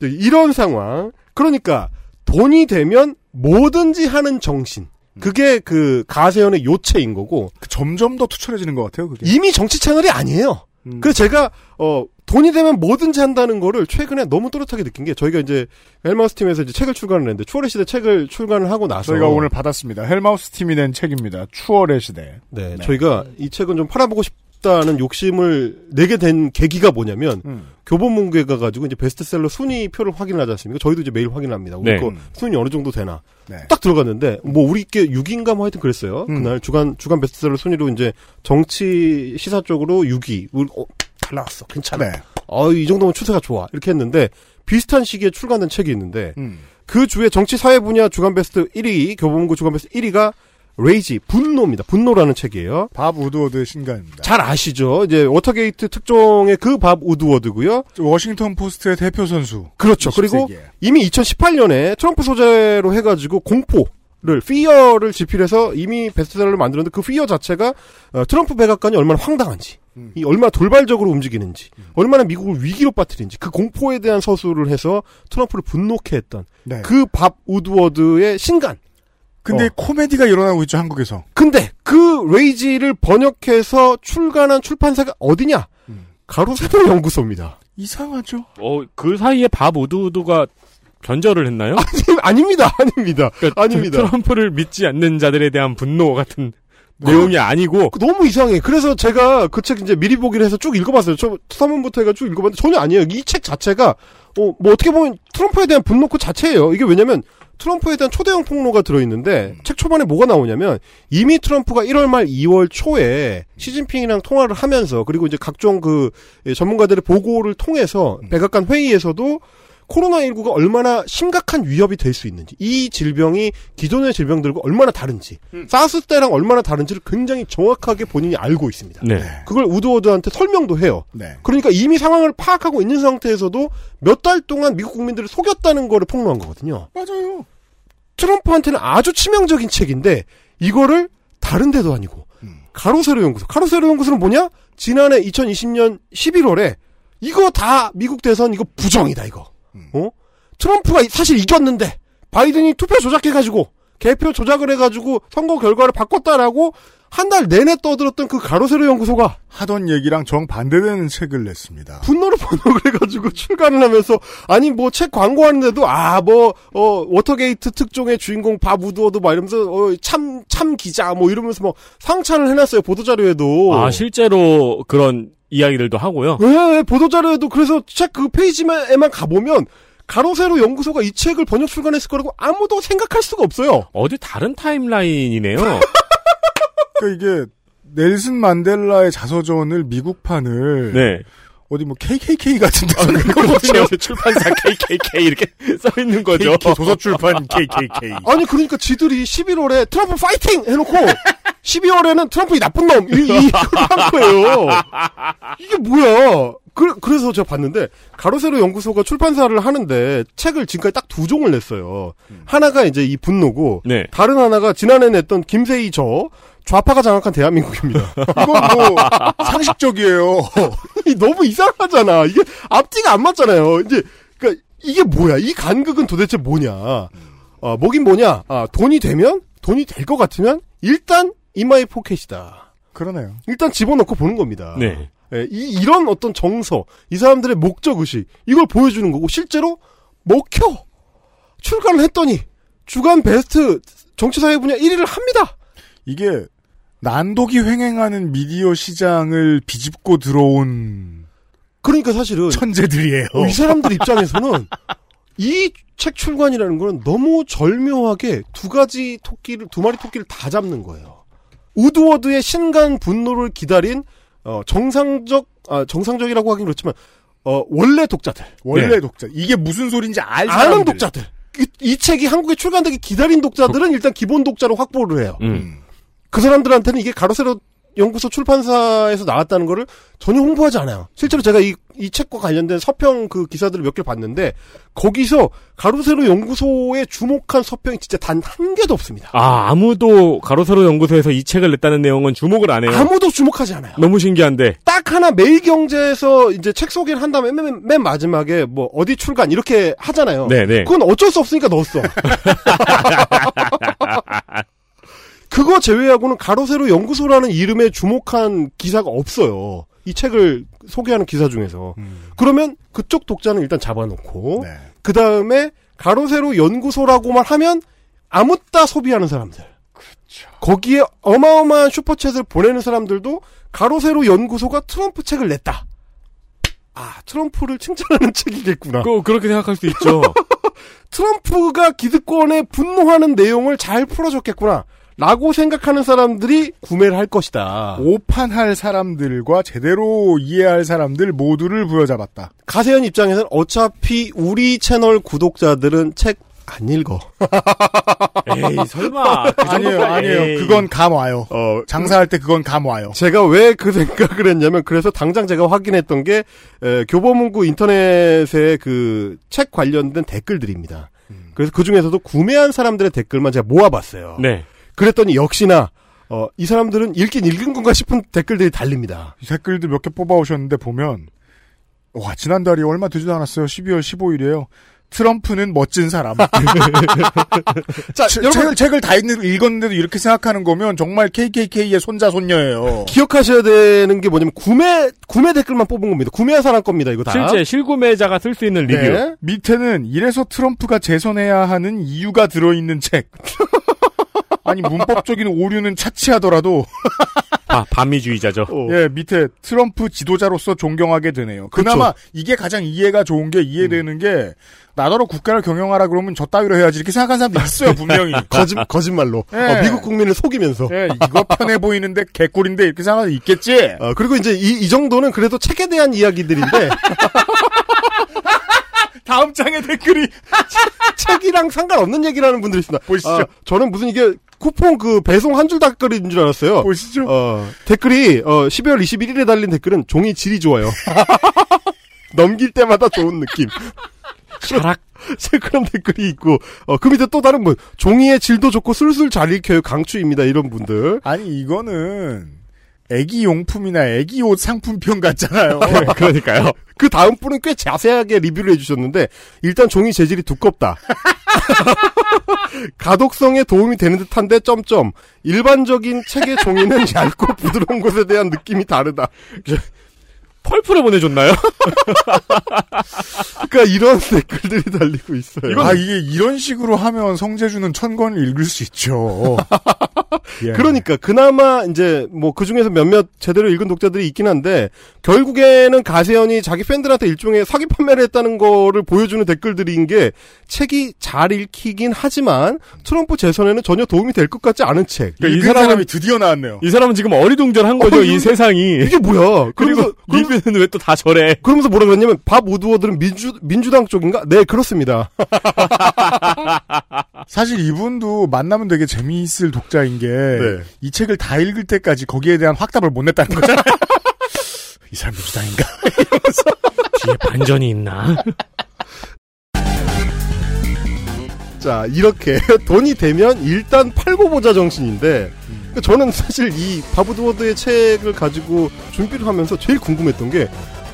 이런 상황. 그러니까 돈이 되면 뭐든지 하는 정신. 그게 그 가세연의 요체인 거고 점점 더 투철해지는 것 같아요. 그게. 이미 정치 채널이 아니에요. 음. 그래서 제가 어 돈이 되면 뭐든지 한다는 거를 최근에 너무 또렷하게 느낀 게 저희가 이제 헬마우스 팀에서 이제 책을 출간을 했는데 추월의 시대 책을 출간을 하고 나서 저희가 오늘 받았습니다. 헬마우스 팀이 낸 책입니다. 추월의 시대. 네, 저희가 이 책은 좀 팔아보고 싶 다는 욕심을 내게 된 계기가 뭐냐면 음. 교보문고에 가가지고 이제 베스트셀러 순위 표를 확인을 하지 않습니까? 저희도 이제 매일 확인합니다. 우리 네. 거 순위 어느 정도 되나. 네. 딱 들어갔는데 뭐 우리께 6위인가 뭐 하여튼 그랬어요. 음. 그날 주간 주간 베스트셀러 순위로 이제 정치 시사 쪽으로 6위. 우리 어, 잘 나왔어. 괜찮아. 네. 어, 이 정도면 추세가 좋아. 이렇게 했는데 비슷한 시기에 출간된 책이 있는데 음. 그 주에 정치 사회 분야 주간 베스트 1위 교보문고 주간 베스트 1위가 Rage 분노입니다. 분노라는 책이에요. 밥 우드워드의 신간입니다. 잘 아시죠? 이제 워터게이트 특종의 그 밥 우드워드고요. 워싱턴 포스트의 대표 선수. 그렇죠. 20세기에. 그리고 이미 2018년에 트럼프 소재로 해가지고 공포 를 Fear를 집필해서 이미 베스트셀러를 만들었는데 그 Fear 자체가 어, 트럼프 백악관이 얼마나 황당한지, 음. 이 얼마나 돌발적으로 움직이는지, 얼마나 미국을 위기로 빠뜨리는지 그 공포에 대한 서술을 해서 트럼프를 분노케 했던 네. 그 밥 우드워드의 신간. 근데 어. 코미디가 일어나고 있죠 한국에서. 근데 그 레이지를 번역해서 출간한 출판사가 어디냐? 음. 가로세로 연구소입니다. 이상하죠. 어, 그 사이에 밥 우드우드가 변절을 했나요? 아닙니다, 아닙니다, 그러니까 아닙니다. 트럼프를 믿지 않는 자들에 대한 분노 같은 네. 내용이 아니고 너무 이상해. 그래서 제가 그 책 이제 미리 보기를 해서 쭉 읽어봤어요. 저 서문부터 해가 쭉 읽어봤는데 전혀 아니에요. 이 책 자체가 어 뭐 어떻게 보면 트럼프에 대한 분노 그 자체예요. 이게 왜냐면 트럼프에 대한 초대형 폭로가 들어있는데 책 초반에 뭐가 나오냐면 이미 트럼프가 1월 말 2월 초에 시진핑이랑 통화를 하면서 그리고 이제 각종 그 예, 전문가들의 보고를 통해서 백악관 회의에서도 코로나19가 얼마나 심각한 위협이 될 수 있는지, 이 질병이 기존의 질병들과 얼마나 다른지, 사스 때랑 얼마나 다른지를 굉장히 정확하게 본인이 알고 있습니다. 네. 그걸 우드워드한테 설명도 해요. 네. 그러니까 이미 상황을 파악하고 있는 상태에서도 몇 달 동안 미국 국민들을 속였다는 거를 폭로한 거거든요. 맞아요. 트럼프한테는 아주 치명적인 책인데 이거를 다른 데도 아니고 음. 가로세로 연구소. 가로세로 연구소는 뭐냐? 지난해 2020년 11월에 이거 다 미국 대선 이거 부정이다 이거. 음. 어? 트럼프가 사실 이겼는데 바이든이 투표 조작해가지고 개표 조작을 해가지고 선거 결과를 바꿨다라고 한 달 내내 떠들었던 그 가로세로 연구소가 하던 얘기랑 정 반대되는 책을 냈습니다. 분노를 번역을 해가지고 출간을 하면서 아니 뭐 책 광고하는데도 아 뭐 어 워터게이트 특종의 주인공 밥 우드워드 막 이러면서 참참 참 기자 뭐 이러면서 뭐 상찬을 해놨어요 보도 자료에도 아 실제로 그런 이야기들도 하고요. 네, 보도 자료에도 그래서 책 그 페이지에만 가보면 가로세로 연구소가 이 책을 번역 출간했을 거라고 아무도 생각할 수가 없어요. 어디 다른 타임라인이네요. 그러니까 이게 넬슨 만델라의 자서전을 미국판을 네. 어디 뭐 KKK 같은 데서 그렇죠. 출판사 KKK 이렇게 써 있는 거죠. KK 도서출판 KKK. 아니 그러니까 지들이 11월에 트럼프 파이팅 해놓고 12월에는 트럼프 이 나쁜 놈 이, 이, 한 거예요. 이게 뭐야? 그, 그래서 제가 봤는데 가로세로 연구소가 출판사를 하는데 책을 지금까지 딱 두 종을 냈어요. 하나가 이제 이 분노고 네. 다른 하나가 지난해 냈던 김세희 저 좌파가 장악한 대한민국입니다. 이건 뭐 상식적이에요. 이 너무 이상하잖아. 이게 앞뒤가 안 맞잖아요. 이제 그러니까 이게 뭐야? 이 간극은 도대체 뭐냐? 아, 뭐긴 뭐냐? 아, 돈이 되면 돈이 될 것 같으면 일단 이마이 포켓이다. 그러네요. 일단 집어넣고 보는 겁니다. 네. 예, 이, 이런 어떤 정서, 이 사람들의 목적 의식, 이걸 보여주는 거고, 실제로 먹혀! 출간을 했더니, 주간 베스트 정치사회 분야 1위를 합니다! 이게 난독이 횡행하는 미디어 시장을 비집고 들어온 그러니까 사실은, 천재들이에요. 어, 이 사람들 입장에서는, 이 책 출간이라는 거는 너무 절묘하게 두 가지 토끼를, 두 마리 토끼를 다 잡는 거예요. 우드워드의 신간 분노를 기다린, 어, 정상적, 아, 정상적이라고 하긴 그렇지만, 어, 원래 독자들. 원래 네. 독자. 이게 무슨 소린지 알 아는 사람들. 독자들. 이, 이 책이 한국에 출간되기 기다린 독자들은 일단 기본 독자로 확보를 해요. 음. 그 사람들한테는 이게 가로세로 연구소 출판사에서 나왔다는 거를 전혀 홍보하지 않아요. 실제로 제가 이, 이 책과 관련된 서평 그 기사들을 몇 개 봤는데 거기서 가로세로 연구소에 주목한 서평이 진짜 단 한 개도 없습니다. 아 아무도 가로세로 연구소에서 이 책을 냈다는 내용은 주목을 안 해요. 아무도 주목하지 않아요. 너무 신기한데. 딱 하나 매일경제에서 이제 책 소개를 한 다음에 맨, 맨 마지막에 뭐 어디 출간 이렇게 하잖아요. 네네. 그건 어쩔 수 없으니까 넣었어. 그거 제외하고는 가로세로 연구소라는 이름에 주목한 기사가 없어요. 이 책을 소개하는 기사 중에서. 음. 그러면 그쪽 독자는 일단 잡아놓고 네. 그 다음에 가로세로 연구소라고만 하면 아무따 소비하는 사람들. 그렇죠. 거기에 어마어마한 슈퍼챗을 보내는 사람들도 가로세로 연구소가 트럼프 책을 냈다. 아, 트럼프를 칭찬하는 책이겠구나. 그, 그렇게 생각할 수 있죠. 트럼프가 기득권에 분노하는 내용을 잘 풀어줬겠구나. 라고 생각하는 사람들이 구매를 할 것이다. 오판할 사람들과 제대로 이해할 사람들 모두를 부여잡았다. 가세현 입장에서는 어차피 우리 채널 구독자들은 책 안 읽어. 에이, 설마. 그 아니에요, 아니에요. 에이. 그건 감 와요. 어, 장사할 때 그건 감 와요. 제가 왜 그 생각을 했냐면 그래서 당장 제가 확인했던 게 에, 교보문고 인터넷의 그 책 관련된 댓글들입니다. 그래서 그 중에서도 구매한 사람들의 댓글만 제가 모아봤어요. 네. 그랬더니 역시나 어, 이 사람들은 읽긴 읽은 건가 싶은 댓글들이 달립니다. 이 댓글들 몇 개 뽑아오셨는데 보면 와 지난달이 얼마 되지도 않았어요. 12월 15일이에요. 트럼프는 멋진 사람. 자, 책- 여러분 책을, 책을 다 읽, 읽었는데도 이렇게 생각하는 거면 정말 KKK의 손자 손녀예요. 기억하셔야 되는 게 뭐냐면 구매 구매 댓글만 뽑은 겁니다. 구매한 사람 겁니다. 이거 다. 실제 실구매자가 쓸 수 있는 리뷰. 네. 밑에는 이래서 트럼프가 재선해야 하는 이유가 들어 있는 책. 아니 문법적인 오류는 차치하더라도 아, 반미주의자죠. 어. 예 밑에 트럼프 지도자로서 존경하게 되네요. 그나마 이게 가장 이해가 좋은 게 이해되는 게 나더러 국가를 경영하라 그러면 저 따위로 해야지 이렇게 생각하는 사람도 있어요 분명히. 거짓 거짓말로 예. 어, 미국 국민을 속이면서. 예, 이거 편해 보이는데 개꿀인데 이렇게 생각하는 게 있겠지. 어, 그리고 이제 이, 이 정도는 그래도 책에 대한 이야기들인데 다음 장의 댓글이 책이랑 상관없는 얘기를 하는 분들이 있습니다. 보시죠. 아, 저는 무슨 이게 쿠폰 그 배송 한줄 댓글인 줄 알았어요. 보시죠. 어, 댓글이 어, 12월 21일에 달린 댓글은 종이 질이 좋아요. 넘길 때마다 좋은 느낌. 샤락. 그런 댓글이 있고 어, 그 밑에 또 다른 분 종이의 질도 좋고 술술 잘 읽혀요 강추입니다 이런 분들 아니 이거는 애기 용품이나 애기 옷 상품평 같잖아요. 그러니까요. 그 다음 분은 꽤 자세하게 리뷰를 해주셨는데 일단 종이 재질이 두껍다. 가독성에 도움이 되는 듯한데 점점 일반적인 책의 종이는 얇고 부드러운 것에 대한 느낌이 다르다. 펄프를 보내줬나요? 그러니까 이런 댓글들이 달리고 있어요. 아 이게 이런 식으로 하면 성재주는 천 권을 읽을 수 있죠. 예. 그러니까 그나마 이제 뭐 그 중에서 몇몇 제대로 읽은 독자들이 있긴 한데 결국에는 가세현이 자기 팬들한테 일종의 사기 판매를 했다는 거를 보여주는 댓글들인 게 책이 잘 읽히긴 하지만 트럼프 재선에는 전혀 도움이 될 것 같지 않은 책. 그러니까 이이 사람은- 사람이 드디어 나왔네요. 이 사람은 지금 어리둥절한 거죠, 어, 이 이거- 세상이. 이게 뭐야? 그리고 그러면서 리뷰는 왜 또 다 저래? 그러면서 뭐라 그랬냐면 밥 우드워드는 민주 민주당 쪽인가? 네 그렇습니다. 사실 이분도 만나면 되게 재미있을 독자인 게이 네. 책을 다 읽을 때까지 거기에 대한 확답을 못 냈다는 거잖아요. 이 사람 민주당인가? 뒤에 반전이 있나? 자 이렇게 돈이 되면 일단 팔고 보자 정신인데 그러니까 저는 사실 이밥 우드워드의 책을 가지고 준비를 하면서 제일 궁금했던 게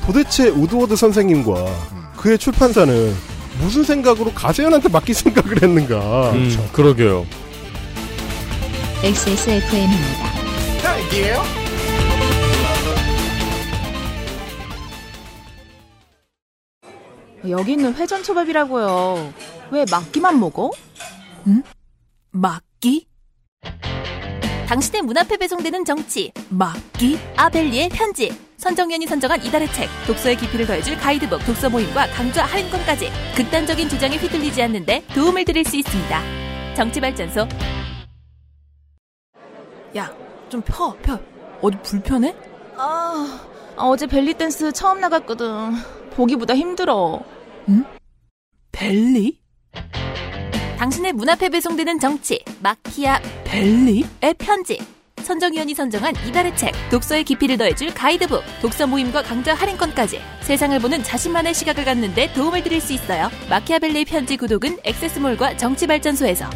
도대체 우드워드 선생님과 그의 출판사는 무슨 생각으로 가세현한테 맡길 생각을 했는가? 음, 그러게요. XSFM입니다. 여기는 회전초밥이라고요. 왜 막기만 먹어? 응? 막기? 당신의 문 앞에 배송되는 정치 막기 아벨리의 편지 선정연이 선정한 이달의 책 독서의 깊이를 더해줄 가이드북 독서 모임과 강좌 할인권까지 극단적인 주장에 휘둘리지 않는데 도움을 드릴 수 있습니다 정치발전소 야, 좀 펴, 펴. 어디 불편해? 아, 아, 어제 벨리 댄스 처음 나갔거든. 보기보다 힘들어. 응? 벨리? 당신의 문 앞에 배송되는 정치 마키아 벨리? 의 편지 선정위원이 선정한 이달의 책 독서의 깊이를 더해줄 가이드북 독서 모임과 강좌 할인권까지 세상을 보는 자신만의 시각을 갖는 데 도움을 드릴 수 있어요 마키아벨리의 편지 구독은 액세스몰과 정치발전소에서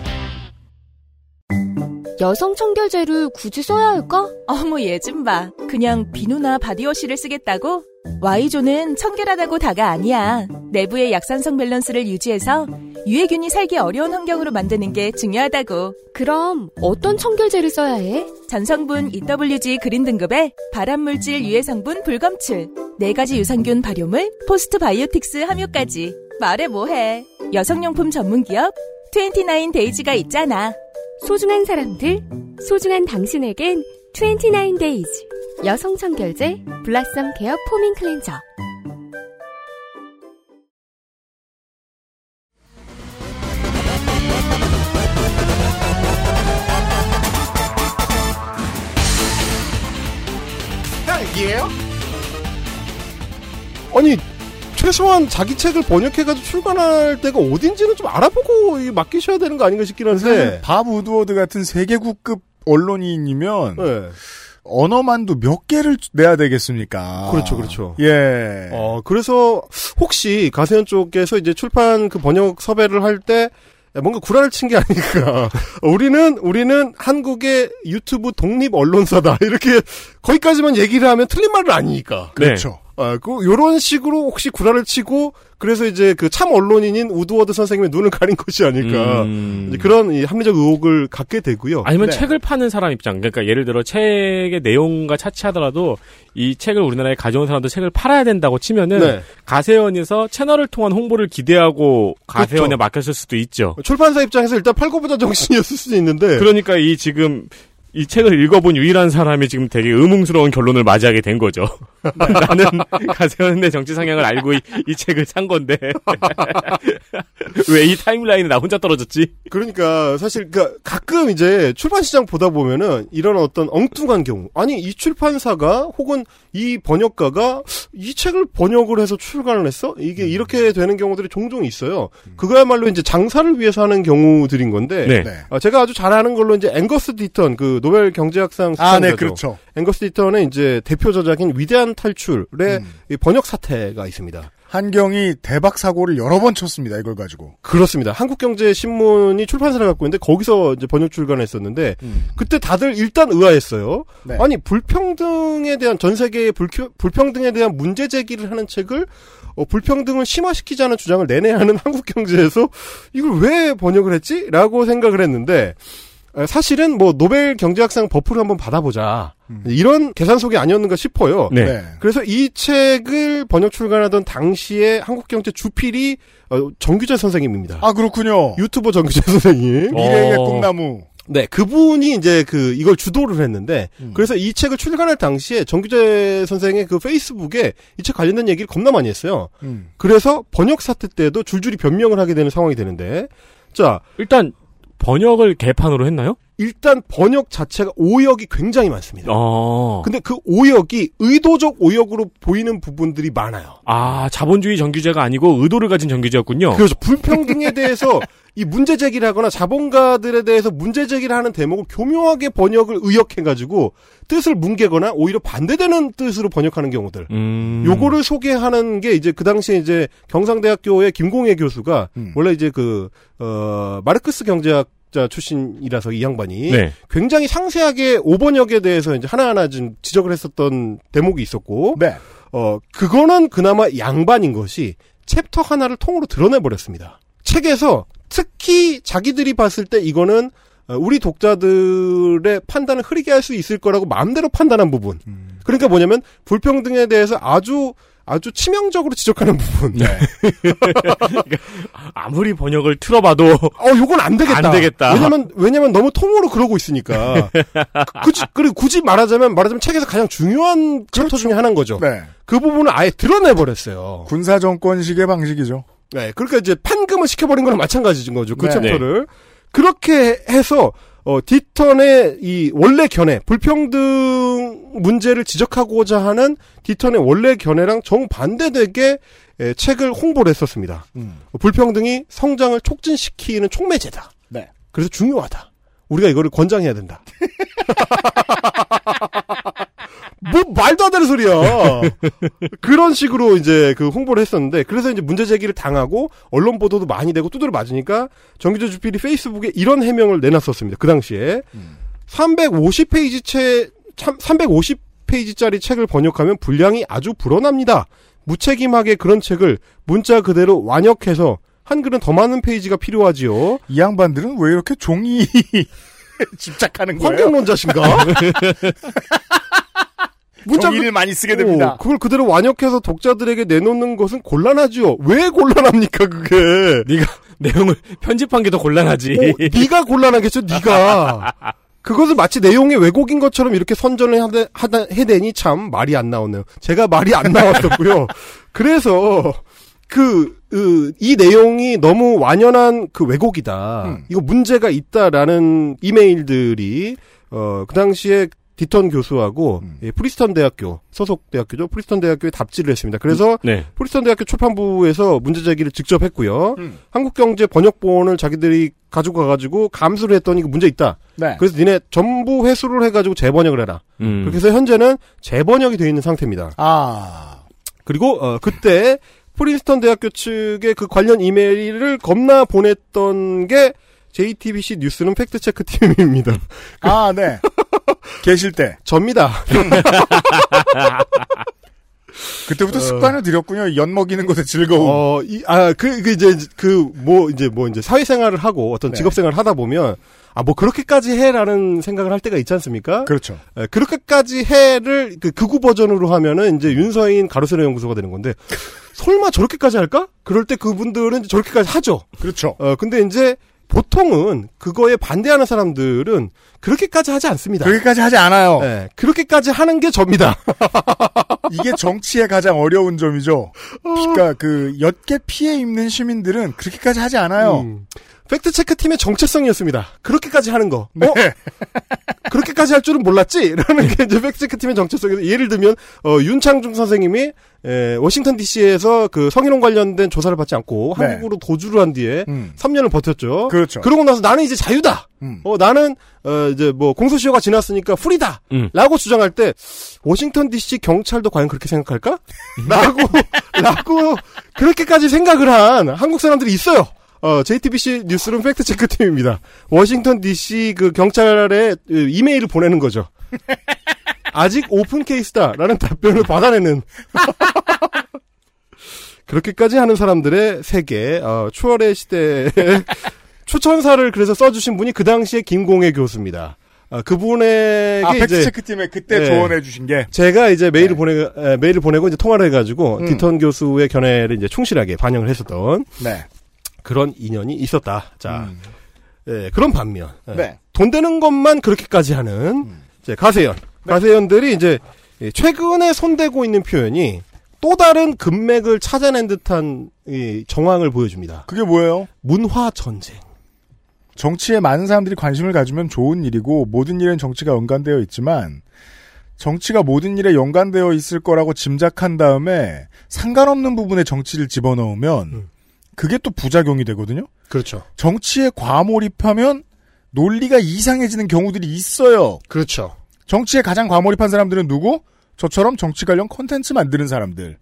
여성 청결제를 굳이 써야 할까? 어머, 얘좀 봐. 그냥 비누나 바디워시를 쓰겠다고? Y존은 청결하다고 다가 아니야. 내부의 약산성 밸런스를 유지해서 유해균이 살기 어려운 환경으로 만드는 게 중요하다고. 그럼 어떤 청결제를 써야 해? 전성분 EWG 그린 등급의 발암물질 유해 성분 불검출, 네 가지 유산균 발효물, postbiotics 함유까지. 말해 뭐해. 여성용품 전문기업 29days가 있잖아. 소중한 사람들, 소중한 당신에겐 29days 여성 청결제 블라썸 케어 포밍 클렌저. 딸기예요? 아니 최소한 자기 책을 번역해가지고 출간할 때가 어딘지는 좀 알아보고 이 맡기셔야 되는 거 아닌가 싶긴 한데. 밥 우드워드 같은 세계국급 언론인이면 네. 언어만도 몇 개를 내야 되겠습니까? 그렇죠, 그렇죠. 예. 어, 그래서 혹시 가세현 쪽에서 이제 출판 그 번역 섭외를 할 때 뭔가 구라를 친 게 아닐까. 우리는, 우리는 한국의 유튜브 독립 언론사다. 이렇게 거기까지만 얘기를 하면 틀린 말은 아니니까. 그렇죠. 아, 그, 요런 식으로 혹시 구라를 치고, 그래서 이제 그 참 언론인인 우드워드 선생님의 눈을 가린 것이 아닐까. 음. 그런 이 합리적 의혹을 갖게 되고요. 아니면 네. 책을 파는 사람 입장. 그러니까 예를 들어 책의 내용과 차치하더라도 이 책을 우리나라에 가져온 사람도 책을 팔아야 된다고 치면은 네. 가세연에서 채널을 통한 홍보를 기대하고 가세연에 그렇죠. 맡겼을 수도 있죠. 출판사 입장에서 일단 팔고보자 정신이었을 수도 있는데. 그러니까 이 지금 이 책을 읽어본 유일한 사람이 지금 되게 의문스러운 결론을 맞이하게 된 거죠. 나는 가세연의 정치 상향을 알고 이, 이 책을 산 건데 왜 이 타임라인에 나 혼자 떨어졌지? 그러니까 사실 그 가끔 이제 출판 시장 보다 보면은 이런 어떤 엉뚱한 경우 아니 이 출판사가 혹은 이 번역가가 이 책을 번역을 해서 출간을 했어 이게 이렇게 되는 경우들이 종종 있어요. 그거야말로 이제 장사를 위해서 하는 경우들인 건데 네. 네. 아, 제가 아주 잘 아는 걸로 이제 앵거스 디턴 그 노벨 경제학상 아, 네, 수상자죠. 그렇죠. 앵거스 디턴의 이제 대표 저작인 위대한 탈출의 음. 이 번역 사태가 있습니다. 한경이 대박 사고를 여러 번 쳤습니다. 이걸 가지고. 그렇습니다. 한국경제신문이 출판사를 갖고 있는데 거기서 이제 번역 출간했었는데 그때 다들 일단 의아했어요. 네. 아니 불평등에 대한 전 세계의 불교- 불평등에 대한 문제 제기를 하는 책을 어, 불평등을 심화시키자는 주장을 내내 하는 한국경제에서 이걸 왜 번역을 했지?라고 생각을 했는데 에, 사실은 뭐 노벨 경제학상 buff를 한번 받아보자 이런 계산 속이 아니었는가 싶어요. 네. 네. 그래서 이 책을 번역 출간하던 당시에 한국경제 주필이 어, 정규재 선생님입니다. 아, 그렇군요. 유튜버 정규재 선생님. 미래의 어. 꿈나무. 네, 그분이 이제 그 이걸 주도를 했는데 음. 그래서 이 책을 출간할 당시에 정규재 선생의 그 페이스북에 이 책 관련된 얘기를 겁나 많이 했어요. 음. 그래서 번역 사태 때도 줄줄이 변명을 하게 되는 상황이 되는데 자, 일단 번역을 개판으로 했나요? 일단 번역 자체가 오역이 굉장히 많습니다. 어. 근데 그 오역이 의도적 오역으로 보이는 부분들이 많아요. 아, 자본주의 정규제가 아니고 의도를 가진 정규제였군요. 그래서 불평등에 대해서 이 문제 제기를 하거나 자본가들에 대해서 문제 제기를 하는 대목을 교묘하게 번역을 의역해가지고 뜻을 뭉개거나 오히려 반대되는 뜻으로 번역하는 경우들. 음. 요거를 소개하는 게 이제 그 당시에 이제 경상대학교의 김공혜 교수가 음. 원래 이제 그, 어, 마르크스 경제학 자 출신이라서 이 양반이 네. 굉장히 상세하게 오번역에 대해서 이제 하나하나 좀 지적을 했었던 대목이 있었고, 네. 어, 그거는 그나마 양반인 것이 챕터 하나를 통으로 드러내 버렸습니다. 책에서 특히 자기들이 봤을 때 이거는 어, 우리 독자들의 판단을 흐리게 할 수 있을 거라고 마음대로 판단한 부분. 음. 그러니까 뭐냐면 불평등에 대해서 아주 아주 치명적으로 지적하는 부분. 네. 아무리 번역을 틀어봐도 어, 요건 안 되겠다. 안 되겠다. 왜냐면 왜냐면 너무 통으로 그러고 있으니까. 굳이 그리고 굳이 말하자면 말하자면 책에서 가장 중요한 챕터 중에 하나인 거죠. 네. 그 부분을 아예 드러내 버렸어요. 군사 정권식의 방식이죠. 네, 그러니까 이제 판금을 시켜버린 거랑 마찬가지인 거죠. 그 네. 챕터를. 그렇게 해서, 어, 디턴의 이 원래 견해, 불평등 문제를 지적하고자 하는 디턴의 원래 견해랑 정반대되게 에, 책을 홍보를 했었습니다. 음. 어, 불평등이 성장을 촉진시키는 촉매제다. 네. 그래서 중요하다. 우리가 이거를 권장해야 된다. 뭐 말도 안 되는 소리야. 그런 식으로 이제 그 홍보를 했었는데 그래서 이제 문제 제기를 당하고 언론 보도도 많이 되고 두드려 맞으니까 정규재 주필이 페이스북에 이런 해명을 내놨었습니다. 그 당시에 350페이지 채350 20페이지짜리 책을 번역하면 분량이 아주 불어납니다. 무책임하게 그런 책을 문자 그대로 완역해서 한글은 더 많은 페이지가 필요하지요. 이 양반들은 왜 이렇게 종이 집착하는 거예요? 환경론자신가? 종이를 많이 쓰게 됩니다. 어, 그걸 그대로 완역해서 독자들에게 내놓는 것은 곤란하지요. 왜 곤란합니까 그게? 네가 내용을 편집한 게 더 곤란하지. 어, 네가 곤란하겠죠, 네가. 그것을 마치 내용의 왜곡인 것처럼 이렇게 선전을 하다, 하다 해대니 참 말이 안 나오네요. 제가 말이 안 나왔었고요. 그래서 그, 그, 이 내용이 너무 완연한 그 왜곡이다. 음. 이거 문제가 있다라는 이메일들이 어, 그 당시에 디턴 교수하고 음. 예, 프린스턴 대학교 소속 대학교죠. 프린스턴 대학교에 답지를 했습니다. 그래서 네. 프린스턴 대학교 출판부에서 문제 제기를 직접 했고요. 음. 한국경제 번역본을 자기들이 가지고 가가지고 감수를 했더니 그 문제 있다. 네. 그래서 니네 전부 회수를 해가지고 재번역을 해라. 음. 그렇게 해서 현재는 재번역이 되어 있는 상태입니다. 아. 그리고 어, 그때 프린스턴 대학교 측의 그 관련 이메일을 겁나 보냈던 게 JTBC 뉴스는 팩트체크 팀입니다. 아, 네. 계실 때. 접니다. 그때부터 습관을 들였군요. 연 먹이는 것의 즐거움. 어, 이, 아, 그, 그, 이제, 그, 뭐, 이제, 뭐, 이제, 사회생활을 하고 어떤 네. 직업생활을 하다 보면, 아, 뭐, 그렇게까지 해라는 생각을 할 때가 있지 않습니까? 그렇죠. 에, 그렇게까지 해를, 그, 극우 버전으로 하면은, 이제, 윤서인 가로세로 연구소가 되는 건데, 설마 저렇게까지 할까? 그럴 때 그분들은 저렇게까지 하죠. 그렇죠. 어, 근데 이제, 보통은, 그거에 반대하는 사람들은, 그렇게까지 하지 않습니다. 그렇게까지 하지 않아요. 예, 그렇게까지 하는 게 접니다. 이게 정치의 가장 어려운 점이죠. 그러니까 그 엿게 피해 입는 시민들은 그렇게까지 하지 않아요. 음. 팩트체크 팀의 정체성이었습니다. 그렇게까지 하는 거. 네. 어? 그렇게까지 할 줄은 몰랐지? 라는 게 이제 팩트체크 팀의 정체성이에요. 예를 들면, 어, 윤창중 선생님이, 에, 워싱턴 DC에서 그 성희롱 관련된 조사를 받지 않고 네. 한국으로 도주를 한 뒤에 음. 3년을 버텼죠. 그렇죠. 그러고 나서 나는 이제 자유다! 음. 어, 나는, 어, 이제 뭐, 공소시효가 지났으니까 free다! 음. 라고 주장할 때, 워싱턴 DC 경찰도 과연 그렇게 생각할까? 라고, 라고, 그렇게까지 생각을 한 한국 사람들이 있어요. 어, JTBC 뉴스룸 팩트체크 팀입니다. 워싱턴 DC 그 경찰에 이메일을 보내는 거죠. 아직 open case다라는 답변을 받아내는. 그렇게까지 하는 사람들의 세계, 어, 추월의 시대에 추천사를 그래서 써주신 분이 그 당시에 김공혜 교수입니다. 어, 그분에게 아, 팩트체크 팀에 그때 네. 조언해 주신 게. 제가 이제 메일을 네. 보내 에, 메일을 보내고 이제 통화를 해가지고 음. 디턴 교수의 견해를 이제 충실하게 반영을 했었던 네. 그런 인연이 있었다. 자, 음. 예, 그런 반면 예, 네. 돈 되는 것만 그렇게까지 하는 음. 이제 가세연 가세연들이 이제 예, 최근에 손대고 있는 표현이 또 다른 금맥을 찾아낸 듯한 이 정황을 보여줍니다. 그게 뭐예요? 문화 전쟁. 정치에 많은 사람들이 관심을 가지면 좋은 일이고 모든 일엔 정치가 연관되어 있지만 정치가 모든 일에 연관되어 있을 거라고 짐작한 다음에 상관없는 부분에 정치를 집어넣으면 음. 그게 또 부작용이 되거든요. 그렇죠. 정치에 과몰입하면 논리가 이상해지는 경우들이 있어요. 그렇죠. 정치에 가장 과몰입한 사람들은 누구? 저처럼 정치 관련 콘텐츠 만드는 사람들.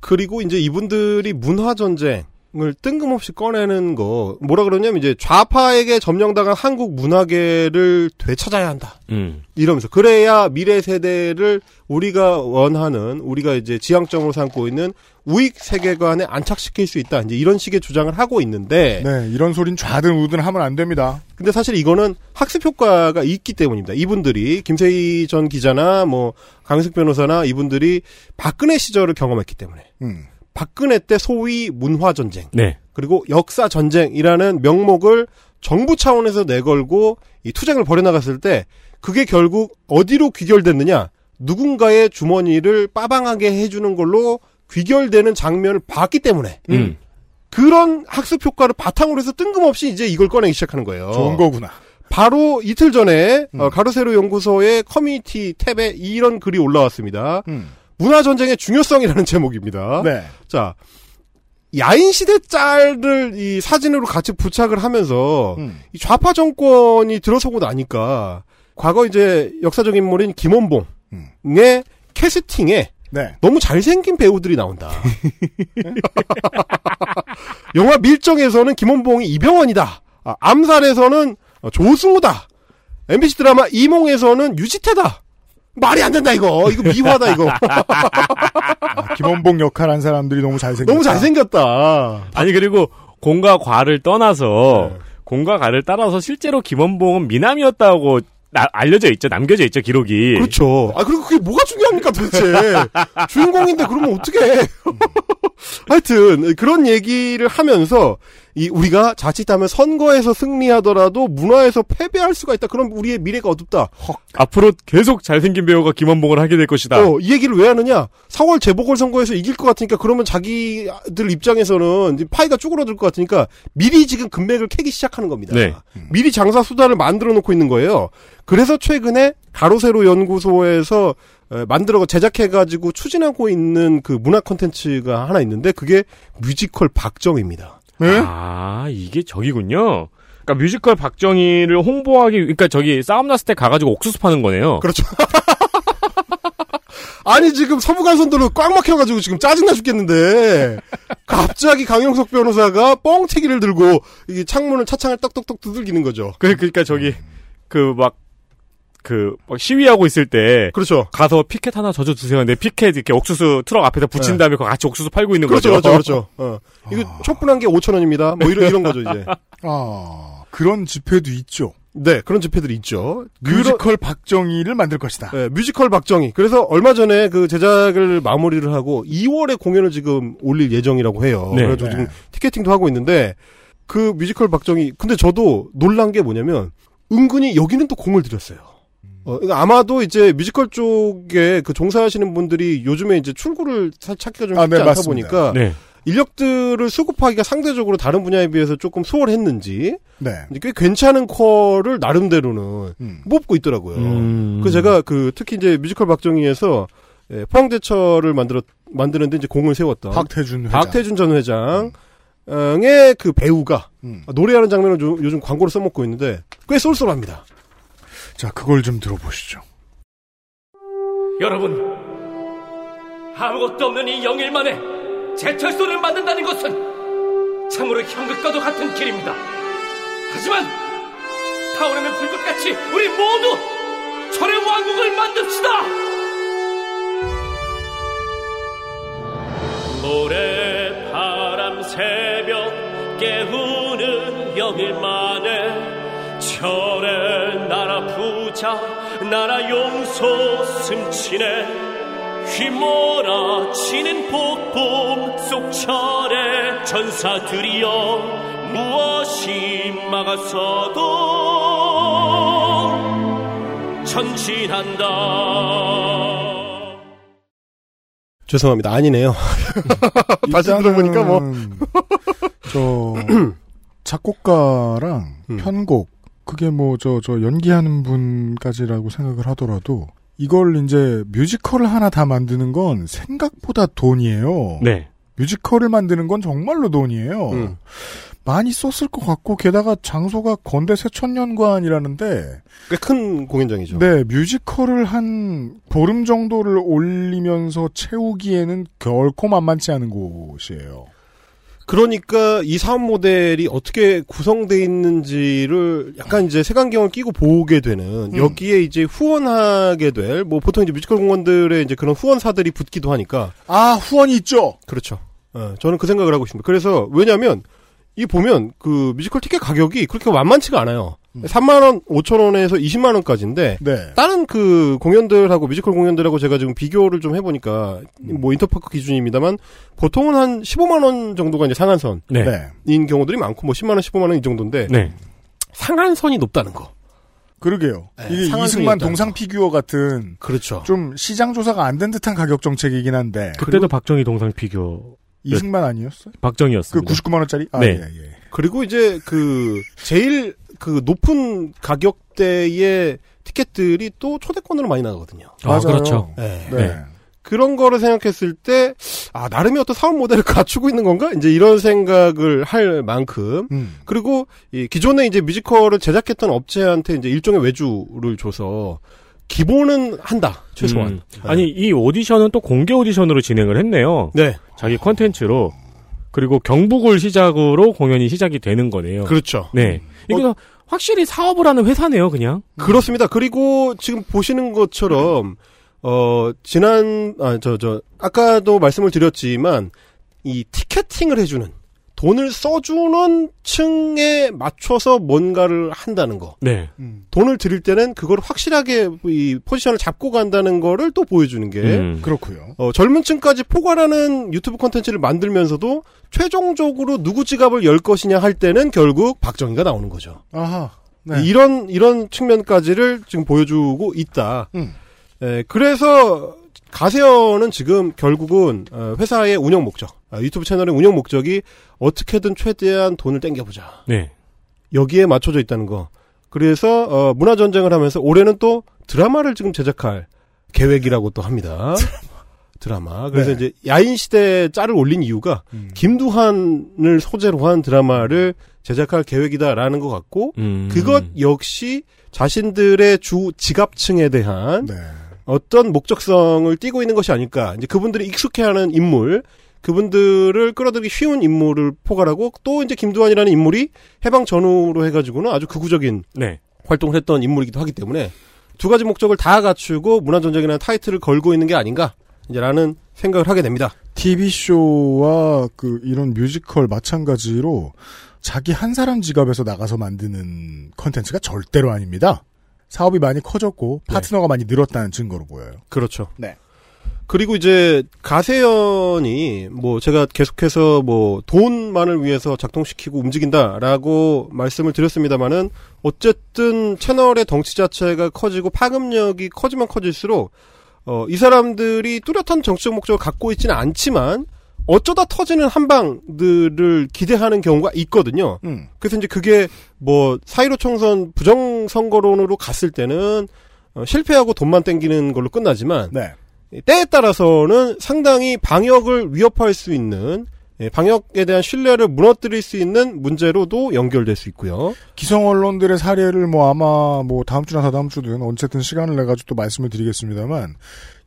그리고 이제 이분들이 문화 전쟁 을 뜬금없이 꺼내는 거 뭐라 그러냐면 이제 좌파에게 점령당한 한국 문화계를 되찾아야 한다. 음. 이러면서 그래야 미래 세대를 우리가 원하는 우리가 이제 지향점으로 삼고 있는 우익 세계관에 안착시킬 수 있다. 이제 이런 식의 주장을 하고 있는데 네, 이런 소린 좌든 우든 하면 안 됩니다. 근데 사실 이거는 학습 효과가 있기 때문입니다. 이분들이 김세희 전 기자나 뭐 강식 변호사나 이분들이 박근혜 시절을 경험했기 때문에 음. 박근혜 때 소위 문화 전쟁 네. 그리고 역사 전쟁이라는 명목을 정부 차원에서 내걸고 이 투쟁을 벌여나갔을 때 그게 결국 어디로 귀결됐느냐 누군가의 주머니를 빠방하게 해주는 걸로 귀결되는 장면을 봤기 때문에 음. 그런 학습 효과를 바탕으로 해서 뜬금없이 이제 이걸 꺼내기 시작하는 거예요. 좋은 거구나. 바로 이틀 전에 음. 어, 가로세로 연구소의 커뮤니티 탭에 이런 글이 올라왔습니다. 음. 문화 전쟁의 중요성이라는 제목입니다. 네. 자, 야인 시대 짤을 이 사진으로 같이 부착을 하면서 음. 이 좌파 정권이 들어서고 나니까 과거 이제 역사적 인물인 김원봉의 음. 캐스팅에 네. 너무 잘생긴 배우들이 나온다. 영화 밀정에서는 김원봉이 이병헌이다. 아, 암살에서는 조승우다. MBC 드라마 이몽에서는 유지태다. 말이 안 된다 이거. 이거 미화다 이거. 아, 김원봉 역할 한 사람들이 너무 잘생겼다. 너무 잘생겼다. 아니 그리고 공과 과를 떠나서 네. 공과 과를 따라서 실제로 김원봉은 미남이었다고 나- 알려져 있죠. 남겨져 있죠. 기록이. 그렇죠. 아 그리고 그게 뭐가 중요합니까 도대체? 주인공인데 그러면 어떻게? 하여튼 그런 얘기를 하면서 이 우리가 자칫하면 선거에서 승리하더라도 문화에서 패배할 수가 있다. 그럼 우리의 미래가 어둡다. 앞으로 계속 잘생긴 배우가 김원봉을 하게 될 것이다. 어, 이 얘기를 왜 하느냐? 4월 재보궐 선거에서 이길 것 같으니까 그러면 자기들 입장에서는 파이가 쭈그러들 것 같으니까 미리 지금 금맥을 캐기 시작하는 겁니다. 네. 미리 장사 수단을 만들어 놓고 있는 거예요. 그래서 최근에 가로세로 연구소에서 에, 만들어 제작해가지고 추진하고 있는 그 문화 콘텐츠가 하나 있는데 그게 뮤지컬 박정입니다. 네? 아 이게 저기군요. 그러니까 뮤지컬 박정희를 홍보하기 그러니까 저기 싸움 났을 때 가가지고 옥수수 파는 거네요. 그렇죠. 아니 지금 서부간선도로 꽉 막혀가지고 지금 짜증나 죽겠는데 갑자기 강용석 변호사가 뻥튀기를 들고 이 창문을 차창을 떡떡떡 두들기는 거죠. 그 그러니까 저기 그 막 그 시위하고 있을 때 그렇죠. 가서 피켓 하나 져줘 주세요. 내 피켓 이렇게 옥수수 트럭 앞에다 붙인 네. 다음에 그거 같이 옥수수 팔고 있는 그렇죠, 거죠. 그렇죠, 그렇죠. 어. 이거 촛불 한 개 5천 원입니다. 뭐 이런 이런 거죠 이제. 아, 그런 집회도 있죠. 네, 그런 집회들이 있죠. 뮤지컬 박정희를 만들 것이다. 네, 뮤지컬 박정희. 그래서 얼마 전에 그 제작을 마무리를 하고 2월에 공연을 지금 올릴 예정이라고 해요. 네. 그래서 네. 지금 티켓팅도 하고 있는데 그 뮤지컬 박정희. 근데 저도 놀란 게 뭐냐면 은근히 여기는 또 공을 들였어요. 어, 그러니까 아마도 이제 뮤지컬 쪽에 그 종사하시는 분들이 요즘에 이제 출구를 사- 찾기가 좀 아, 쉽지 네, 않다 맞습니다. 보니까 네. 인력들을 수급하기가 상대적으로 다른 분야에 비해서 조금 수월했는지 네. 이제 꽤 괜찮은 퀄을 나름대로는 음. 뽑고 있더라고요. 음. 그 제가 그 특히 이제 뮤지컬 박정희에서 예, 포항제철을 만들었 만드는데 이제 공을 세웠던 박태준 회장. 박태준 전 회장의 그 배우가 음. 노래하는 장면을 요- 요즘 광고로 써먹고 있는데 꽤 쏠쏠합니다. 자, 그걸 좀 들어보시죠. 여러분, 아무것도 없는 이 영일 만에 제철소를 만든다는 것은 참으로 현극과도 같은 길입니다. 하지만 타오르는 불꽃같이 우리 모두 철의 왕국을 만듭시다. 모래 바람 새벽 깨우는 영일 만에 철의 나라 부 자 나라 용소 숨치네 휘몰아치는 폭풍 속 철의 전사들이여 무엇이 막아서도 전진한다 죄송합니다. 아니네요. 다시 들어보니까 뭐 일단은 저 작곡가랑 음. 편곡 그게 뭐 저 저 연기하는 분까지라고 생각을 하더라도 이걸 이제 뮤지컬을 하나 다 만드는 건 생각보다 돈이에요. 네. 뮤지컬을 만드는 건 정말로 돈이에요. 음. 많이 썼을 것 같고 게다가 장소가 건대 세천년관이라는데 꽤 큰 공연장이죠. 네 뮤지컬을 한 보름 정도를 올리면서 채우기에는 결코 만만치 않은 곳이에요. 그러니까 이 사업 모델이 어떻게 구성돼 있는지를 약간 이제 색안경을 끼고 보게 되는 음. 여기에 이제 후원하게 될 뭐 보통 이제 뮤지컬 공연들의 이제 그런 후원사들이 붙기도 하니까 아 후원이 있죠. 그렇죠. 어, 저는 그 생각을 하고 있습니다. 그래서 왜냐하면 이 보면 그 뮤지컬 티켓 가격이 그렇게 만만치가 않아요. 3만 원, 5천 원에서 20만 원까지인데 네. 다른 그 공연들하고 뮤지컬 공연들하고 제가 지금 비교를 좀 해보니까 뭐 인터파크 기준입니다만 보통은 한 15만 원 정도가 이제 상한선인 네. 네. 경우들이 많고 뭐 10만 원, 15만 원 이 정도인데 네. 상한선이 높다는 거. 그러게요. 네, 이게 상한선이 이승만 동상 피규어 같은 그렇죠. 좀 시장 조사가 안 된 듯한 가격 정책이긴 한데 그때도 박정희 동상 피규어 이승만 아니었어요? 그 박정희였습니다. 99만 원짜리? 아, 네. 예, 예. 그리고 이제 그 제일 그 높은 가격대의 티켓들이 또 초대권으로 많이 나가거든요. 아, 맞아요. 그렇죠. 네. 네. 네. 그런 거를 생각했을 때, 아, 나름의 어떤 사업 모델을 갖추고 있는 건가? 이제 이런 생각을 할 만큼. 음. 그리고, 이 기존에 이제 뮤지컬을 제작했던 업체한테 이제 일종의 외주를 줘서, 기본은 한다, 최소한. 음. 아니 이 오디션은 또 공개 오디션으로 진행을 했네요. 네. 자기 컨텐츠로 그리고 경북을 시작으로 공연이 시작이 되는 거네요. 그렇죠. 네. 이게 확실히 사업을 하는 회사네요, 그냥. 그렇습니다. 그리고 지금 보시는 것처럼 어 지난 아 저저 아까도 말씀을 드렸지만 이 티켓팅을 해주는 돈을 써주는 층에 맞춰서 뭔가를 한다는 거. 네. 돈을 드릴 때는 그걸 확실하게 이 포지션을 잡고 간다는 거를 또 보여주는 게 음. 그렇고요. 어, 젊은 층까지 포괄하는 유튜브 콘텐츠를 만들면서도 최종적으로 누구 지갑을 열 것이냐 할 때는 결국 박정희가 나오는 거죠. 아하. 네. 이런 이런 측면까지를 지금 보여주고 있다. 음. 에, 그래서 가세현은 지금 결국은 어, 회사의 운영 목적, 아, 유튜브 채널의 운영 목적이 어떻게든 최대한 돈을 땡겨보자. 네. 여기에 맞춰져 있다는 거. 그래서 어, 문화 전쟁을 하면서 올해는 또 드라마를 지금 제작할 계획이라고 또 합니다. 드라마. 그래서 네. 이제 야인 시대 짤을 올린 이유가 음. 김두한을 소재로 한 드라마를 제작할 계획이다라는 것 같고 음. 그것 역시 자신들의 주 지갑층에 대한 네. 어떤 목적성을 띠고 있는 것이 아닐까. 이제 그분들이 익숙해하는 인물, 그분들을 끌어들이기 쉬운 인물을 포괄하고 또 이제 김두한이라는 인물이 해방 전후로 해가지고는 아주 극우적인 네. 활동을 했던 인물이기도 하기 때문에 두 가지 목적을 다 갖추고 문화전쟁이라는 타이틀을 걸고 있는 게 아닌가. 이제라는 생각을 하게 됩니다. TV쇼와 그 이런 뮤지컬 마찬가지로 자기 한 사람 지갑에서 나가서 만드는 컨텐츠가 절대로 아닙니다. 사업이 많이 커졌고 파트너가 많이 늘었다는 증거로 보여요. 그렇죠. 네. 그리고 이제 가세연이 뭐 제가 계속해서 뭐 돈만을 위해서 작동시키고 움직인다라고 말씀을 드렸습니다만은 어쨌든 채널의 덩치 자체가 커지고 파급력이 커지면 커질수록 어 이 사람들이 뚜렷한 정치적 목적을 갖고 있지는 않지만 어쩌다 터지는 한방들을 기대하는 경우가 있거든요. 음. 그래서 이제 그게 뭐 사이로 총선 부정 선거론으로 갔을 때는 어, 실패하고 돈만 땡기는 걸로 끝나지만 네. 때에 따라서는 상당히 방역을 위협할 수 있는 예, 방역에 대한 신뢰를 무너뜨릴 수 있는 문제로도 연결될 수 있고요. 기성 언론들의 사례를 뭐 아마 뭐 다음 주나 다다음 주든 어쨌든 시간을 내 가지고 또 말씀을 드리겠습니다만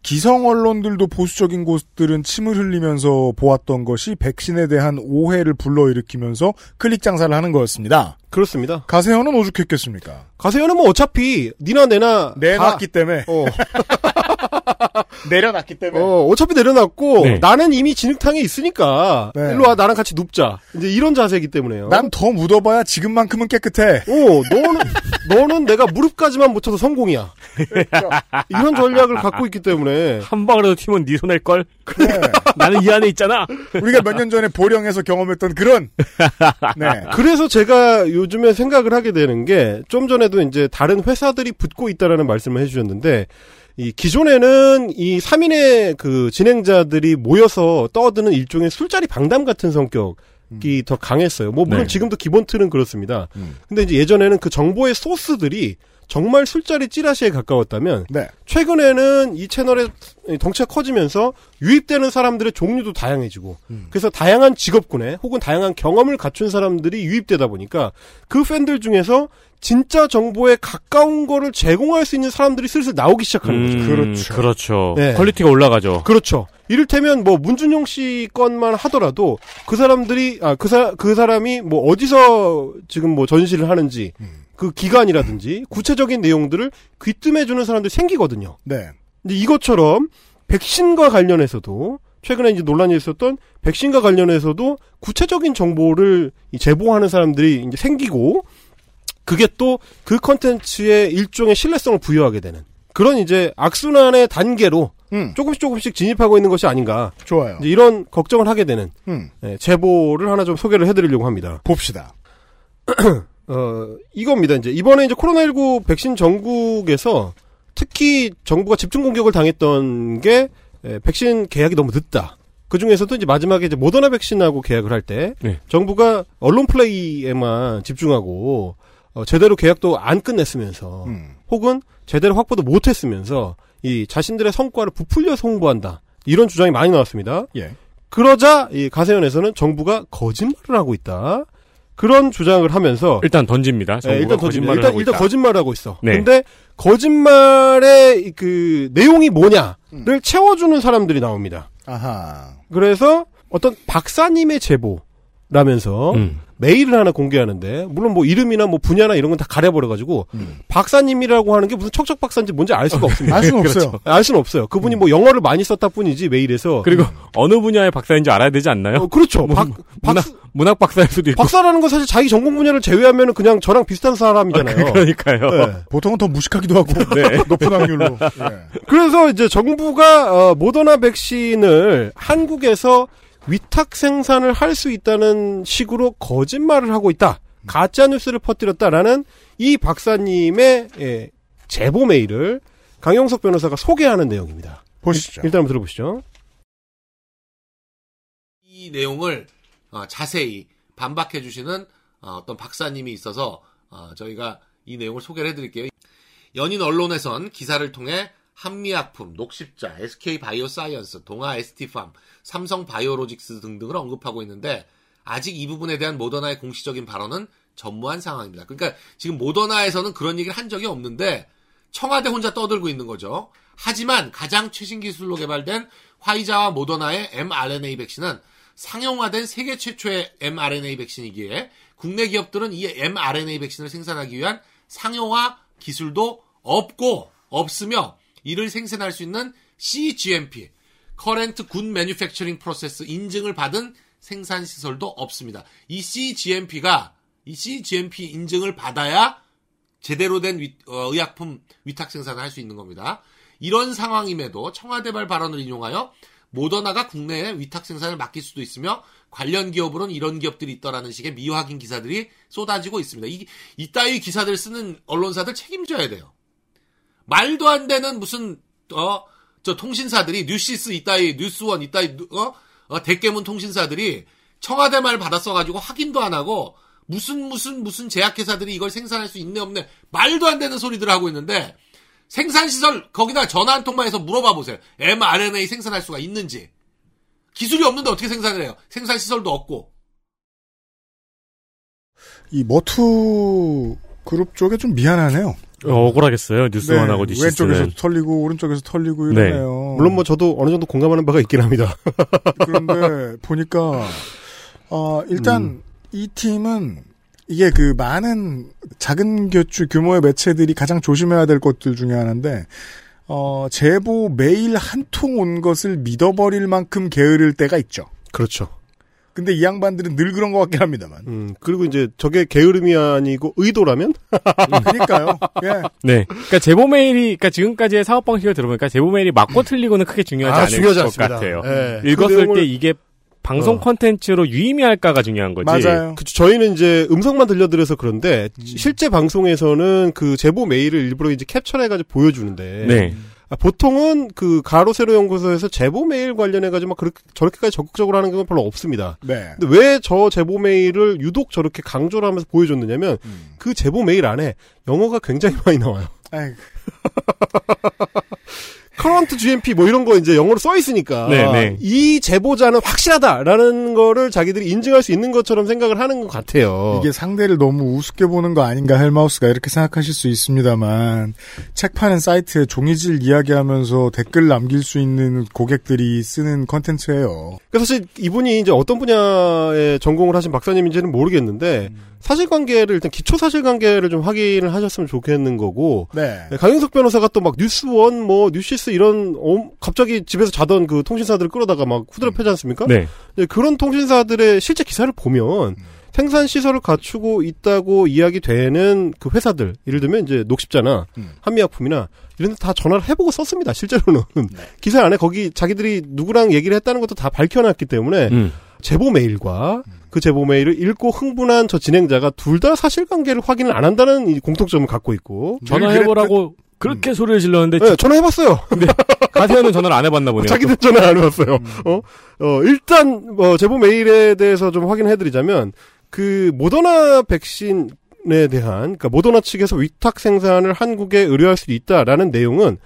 기성 언론들도 보수적인 곳들은 침을 흘리면서 보았던 것이 백신에 대한 오해를 불러일으키면서 클릭 장사를 하는 거였습니다. 그렇습니다. 가세현은 오죽했겠습니까? 가세현은 뭐 어차피 니나 내나 내놨기 때문에 어, 내려놨기 때문에 어, 어차피 내려놨고 네. 나는 이미 진흙탕에 있으니까 네. 일로 와 나랑 같이 눕자. 이제 이런 자세이기 때문에요. 난 더 묻어봐야 지금만큼은 깨끗해. 오, 너는 너는 내가 무릎까지만 묻혀도 성공이야. 이런 전략을 갖고 있기 때문에 한 방울이라도 튀면 네 손할 걸. 네. 나는 이 안에 있잖아. 우리가 몇 년 전에 보령에서 경험했던 그런 네. 그래서 제가 요즘에 생각을 하게 되는 게 좀 전에도 이제 다른 회사들이 붙고 있다라는 말씀을 해주셨는데 이 기존에는 이 3인의 그 진행자들이 모여서 떠드는 일종의 술자리 방담 같은 성격 이 더 강했어요. 뭐 물론 네. 지금도 기본 틀은 그렇습니다. 음. 근데 이제 예전에는 그 정보의 소스들이 정말 술자리 찌라시에 가까웠다면 네. 최근에는 이 채널의 덩치가 커지면서 유입되는 사람들의 종류도 다양해지고 음. 그래서 다양한 직업군에 혹은 다양한 경험을 갖춘 사람들이 유입되다 보니까 그 팬들 중에서 진짜 정보에 가까운 거를 제공할 수 있는 사람들이 슬슬 나오기 시작하는 거죠. 그렇죠. 그렇죠. 네. 퀄리티가 올라가죠. 그렇죠. 이를테면 뭐 문준용 씨 건만 하더라도 그 사람들이 아그 사 그 사람이 뭐 어디서 지금 뭐 전시를 하는지 그 기간이라든지 구체적인 내용들을 귀뜸해 주는 사람들이 생기거든요. 네. 근데 이것처럼 백신과 관련해서도 최근에 이제 논란이 있었던 백신과 관련해서도 구체적인 정보를 이 제보하는 사람들이 이제 생기고 그게 또 그 컨텐츠에 일종의 신뢰성을 부여하게 되는 그런 이제 악순환의 단계로 음. 조금씩 조금씩 진입하고 있는 것이 아닌가 좋아요. 이런 걱정을 하게 되는 음. 예, 제보를 하나 좀 소개를 해드리려고 합니다. 봅시다. 어, 이겁니다. 이제 이번에 이제 코로나19 백신 전국에서 특히 정부가 집중 공격을 당했던 게 에, 백신 계약이 너무 늦다. 그 중에서도 이제 마지막에 이제 모더나 백신하고 계약을 할때 네. 정부가 언론 플레이에만 집중하고 어, 제대로 계약도 안 끝냈으면서 음. 혹은 제대로 확보도 못했으면서 이 자신들의 성과를 부풀려서 홍보한다. 이런 주장이 많이 나왔습니다. 예. 그러자 이 가세연에서는 정부가 거짓말을 하고 있다. 그런 주장을 하면서 일단 던집니다. 네, 일단 던집니다. 거짓말을 일단, 일단. 거짓말을 하고 있어. 네. 근데 거짓말의 그 내용이 뭐냐를 음. 채워주는 사람들이 나옵니다. 아하. 그래서 어떤 박사님의 제보라면서 음. 메일을 하나 공개하는데 물론 뭐 이름이나 뭐 분야나 이런 건 다 가려버려가지고 박사님이라고 하는 게 무슨 척척 박사인지 뭔지 알 수가 없습니다. 알 수는 없어요. 알 수는 없어요. 그분이 뭐 영어를 많이 썼다 뿐이지 메일에서 그리고 어느 분야의 박사인지 알아야 되지 않나요? 어, 그렇죠. 뭐 박, 문학 문학 박사일 수도 있고. 박사라는 건 사실 자기 전공 분야를 제외하면 그냥 저랑 비슷한 사람이잖아요. 그러니까요. 네. 보통은 더 무식하기도 하고 네. 높은 확률로. 예. 그래서 이제 정부가 어, 모더나 백신을 한국에서 위탁 생산을 할 수 있다는 식으로 거짓말을 하고 있다. 가짜 뉴스를 퍼뜨렸다라는 이 박사님의 예, 제보 메일을 강용석 변호사가 소개하는 내용입니다. 보시죠. 일단 한번 들어보시죠. 이 내용을 어, 자세히 반박해 주시는 어떤 박사님이 있어서 어, 저희가 이 내용을 소개를 해드릴게요. 연일 언론에선 기사를 통해 한미약품, 녹십자, SK 바이오사이언스, 동아 ST팜, 삼성 바이오로직스 등등을 언급하고 있는데 아직 이 부분에 대한 모더나의 공식적인 발언은 전무한 상황입니다. 그러니까 지금 모더나에서는 그런 얘기를 한 적이 없는데 청와대 혼자 떠들고 있는 거죠. 하지만 가장 최신 기술로 개발된 화이자와 모더나의 mRNA 백신은 상용화된 세계 최초의 mRNA 백신이기에 국내 기업들은 이 mRNA 백신을 생산하기 위한 상용화 기술도 없고 없으며 이를 생산할 수 있는 CGMP (Current Good Manufacturing Process) 인증을 받은 생산 시설도 없습니다. 이 CGMP가 이 CGMP 인증을 받아야 제대로 된 위- 어, 의약품 위탁 생산을 할 수 있는 겁니다. 이런 상황임에도 청와대발 발언을 인용하여 모더나가 국내에 위탁 생산을 맡길 수도 있으며 관련 기업으로는 이런 기업들이 있더라는 식의 미확인 기사들이 쏟아지고 있습니다. 이, 이따위 기사들 쓰는 언론사들 책임져야 돼요. 말도 안 되는 무슨 어 저 통신사들이 뉴시스 이따위 뉴스원 이따위 누- 어, 어 대깨문 통신사들이 청와대 말 받았어 가지고 확인도 안 하고 무슨 무슨 무슨 제약회사들이 이걸 생산할 수 있네 없네 말도 안 되는 소리들 하고 있는데 생산 시설 거기다 전화 한 통만 해서 물어봐 보세요. mRNA 생산할 수가 있는지 기술이 없는데 어떻게 생산을 해요? 생산 시설도 없고 이 머투 그룹 쪽에 좀 미안하네요. 어, 억울하겠어요. 뉴스원하고 네. 왼쪽에서 털리고 오른쪽에서 털리고 네. 이러네요. 물론 뭐 저도 어느 정도 공감하는 바가 있긴 합니다. 그런데 보니까 어 일단 이 팀은 이게 그 많은 작은 교추 규모의 매체들이 가장 조심해야 될 것들 중에 하나인데 어 제보 메일 한 통 온 것을 믿어버릴 만큼 게으를 때가 있죠. 그렇죠. 근데 이 양반들은 늘 그런 것 같긴 합니다만. 음, 그리고 이제 저게 게으름이 아니고 의도라면? 그러니까요. 예. 네. 그러니까 제보 메일이, 그러니까 지금까지의 사업 방식을 들어보니까 제보 메일이 맞고 틀리고는 크게 중요하지 아, 않을 중요하지 것 않습니다. 같아요. 예. 그 읽었을 내용을- 때 이게 방송 어. 콘텐츠로 유의미할까가 중요한 거지. 그쵸, 저희는 이제 음성만 들려드려서 그런데 실제 방송에서는 그 제보 메일을 일부러 이제 캡처해가지고 보여주는데 네. 아, 보통은 그 가로 세로 연구소에서 제보 메일 관련해 가지고 막 그렇게 저렇게까지 적극적으로 하는 건 별로 없습니다. 네. 근데 왜 저 제보 메일을 유독 저렇게 강조를 하면서 보여줬느냐면 그 제보 메일 안에 영어가 굉장히 많이 나와요. current GMP 뭐 이런 거 이제 영어로 써 있으니까 네, 네. 이 제보자는 확실하다라는 거를 자기들이 인증할 수 있는 것처럼 생각을 하는 것 같아요. 이게 상대를 너무 우습게 보는 거 아닌가 헬마우스가 이렇게 생각하실 수 있습니다만 책 파는 사이트에 종이 질 이야기하면서 댓글 남길 수 있는 고객들이 쓰는 컨텐츠예요. 그러니까 사실 이분이 이제 어떤 분야에 전공을 하신 박사님인지는 모르겠는데 사실관계를 일단 기초 사실관계를 좀 확인을 하셨으면 좋겠는 거고 네. 네, 강영석 변호사가 또 막 뉴스원 뭐 뉴시스 이런 어, 갑자기 집에서 자던 그 통신사들을 끌어다가 막 후드려 패지 않습니까? 음. 네, 그런 통신사들의 실제 기사를 보면 생산 시설을 갖추고 있다고 이야기되는 그 회사들 예를 들면 이제 녹십자나 음. 한미약품이나 이런 데 다 전화를 해보고 썼습니다 실제로는 네. 기사 안에 거기 자기들이 누구랑 얘기를 했다는 것도 다 밝혀놨기 때문에 음. 제보 메일과 그 제보 메일을 읽고 흥분한 저 진행자가 둘 다 사실관계를 확인을 안 한다는 이 공통점을 갖고 있고 전화해보라고 그렇게 소리를 질렀는데. 네, 전화해봤어요. 근데 가세연은 전화를 안 해봤나 보네요. 자기들 전화 안 해봤어요. 어, 어, 일단, 뭐, 제보 메일에 대해서 좀 확인해드리자면, 그, 모더나 백신에 대한, 그러니까 모더나 측에서 위탁 생산을 한국에 의뢰할 수 있다라는 내용은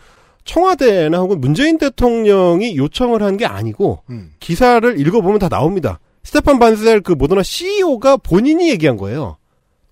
청와대나 혹은 문재인 대통령이 요청을 한 게 아니고, 음. 기사를 읽어보면 다 나옵니다. 스테판 반셀 그 모더나 CEO가 본인이 얘기한 거예요.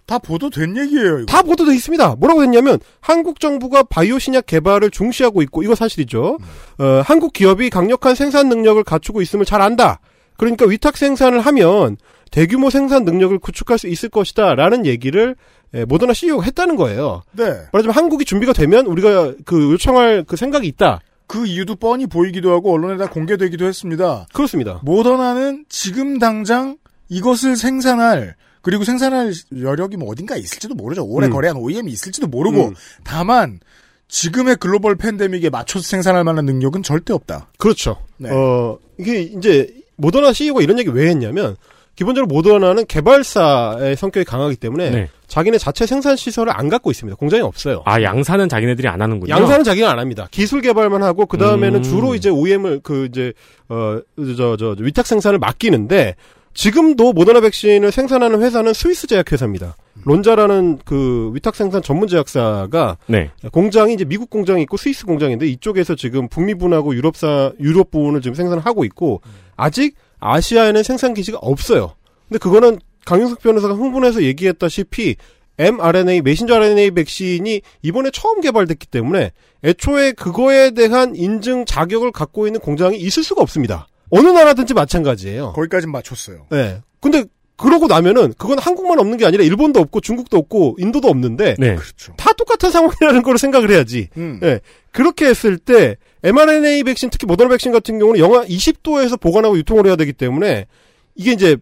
다 보도된 얘기예요. 이거. 다 보도돼 있습니다. 뭐라고 했냐면 한국 정부가 바이오 신약 개발을 중시하고 있고 이거 사실이죠. 어, 한국 기업이 강력한 생산 능력을 갖추고 있음을 잘 안다. 그러니까 위탁 생산을 하면 대규모 생산 능력을 구축할 수 있을 것이다라는 얘기를 예, 모더나 CEO가 했다는 거예요. 네. 말하자면 한국이 준비가 되면 우리가 그 요청할 그 생각이 있다. 그 이유도 뻔히 보이기도 하고 언론에 다 공개되기도 했습니다. 그렇습니다. 모더나는 지금 당장 이것을 생산할 그리고 생산할 여력이 뭐 어딘가 있을지도 모르죠. 오래 음. 거래한 OEM이 있을지도 모르고 음. 다만 지금의 글로벌 팬데믹에 맞춰서 생산할 만한 능력은 절대 없다. 그렇죠. 네. 어, 이게 이제 모더나 CEO가 이런 얘기 왜 했냐면 기본적으로 모더나는 개발사의 성격이 강하기 때문에 네. 자기네 자체 생산 시설을 안 갖고 있습니다. 공장이 없어요. 아 양사는 자기네들이 안 하는군요. 양사는 자기가 안 합니다. 기술 개발만 하고 그 다음에는 음. 주로 이제 OEM을 그 이제 어저 저 위탁 생산을 맡기는데 지금도 모더나 백신을 생산하는 회사는 스위스 제약 회사입니다. 론자라는 그 위탁 생산 전문 제약사가 네. 공장이 이제 미국 공장이 있고 스위스 공장인데 이쪽에서 지금 북미분하고 유럽사 유럽 부분을 지금 생산을 하고 있고 아직 아시아에는 생산 기지가 없어요. 근데 그거는 강용석 변호사가 흥분해서 얘기했다시피 mRNA 메신저 RNA 백신이 이번에 처음 개발됐기 때문에 애초에 그거에 대한 인증 자격을 갖고 있는 공장이 있을 수가 없습니다. 어느 나라든지 마찬가지예요. 거기까지 맞췄어요. 네. 근데 그러고 나면은 그건 한국만 없는 게 아니라 일본도 없고 중국도 없고 인도도 없는데 네. 그렇죠. 다 똑같은 상황이라는 걸 생각을 해야지. 음. 예. 그렇게 했을 때 mRNA 백신 특히 모더나 백신 같은 경우는 영하 20도에서 보관하고 유통을 해야 되기 때문에 이게 이제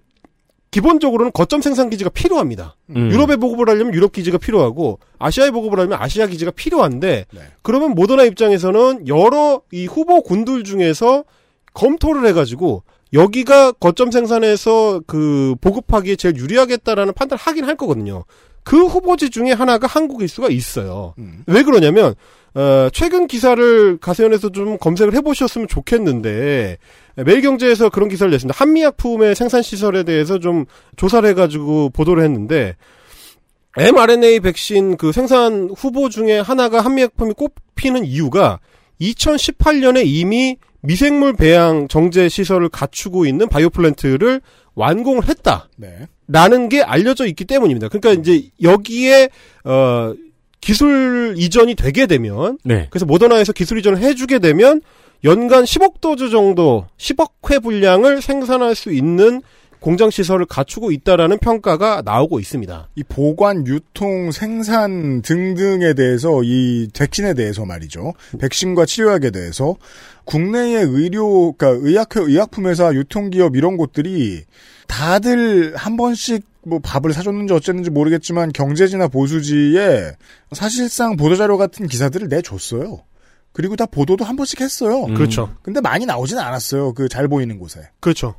기본적으로는 거점 생산 기지가 필요합니다. 음. 유럽에 보급을 하려면 유럽 기지가 필요하고 아시아에 보급을 하려면 아시아 기지가 필요한데 네. 그러면 모더나 입장에서는 여러 이 후보 군들 중에서 검토를 해가지고 여기가 거점 생산에서 그 보급하기에 제일 유리하겠다라는 판단을 하긴 할 거거든요. 그 후보지 중에 하나가 한국일 수가 있어요. 음. 왜 그러냐면 어, 최근 기사를 가세연에서 좀 검색을 해보셨으면 좋겠는데 매일경제에서 그런 기사를 냈습니다. 한미약품의 생산 시설에 대해서 좀 조사를 해가지고 보도를 했는데 mRNA 백신 그 생산 후보 중에 하나가 한미약품이 꼽히는 이유가 2018년에 이미 미생물 배양 정제 시설을 갖추고 있는 바이오 플랜트를 완공을 했다. 네. 라는 게 알려져 있기 때문입니다. 그러니까 이제 여기에 어 기술 이전이 되게 되면 네. 그래서 모더나에서 기술 이전을 해주게 되면 연간 10억 도즈 정도 10억 회 분량을 생산할 수 있는 공장 시설을 갖추고 있다라는 평가가 나오고 있습니다. 이 보관, 유통, 생산 등등에 대해서 이 백신에 대해서 말이죠. 백신과 치료약에 대해서 국내의 의료, 그러니까 의약회, 의약품회사, 유통기업 이런 곳들이 다들 한 번씩 뭐 밥을 사줬는지 어쨌는지 모르겠지만 경제지나 보수지에 사실상 보도자료 같은 기사들을 내줬어요. 그리고 다 보도도 한 번씩 했어요. 음. 그렇죠. 근데 많이 나오지는 않았어요. 그 잘 보이는 곳에. 그렇죠.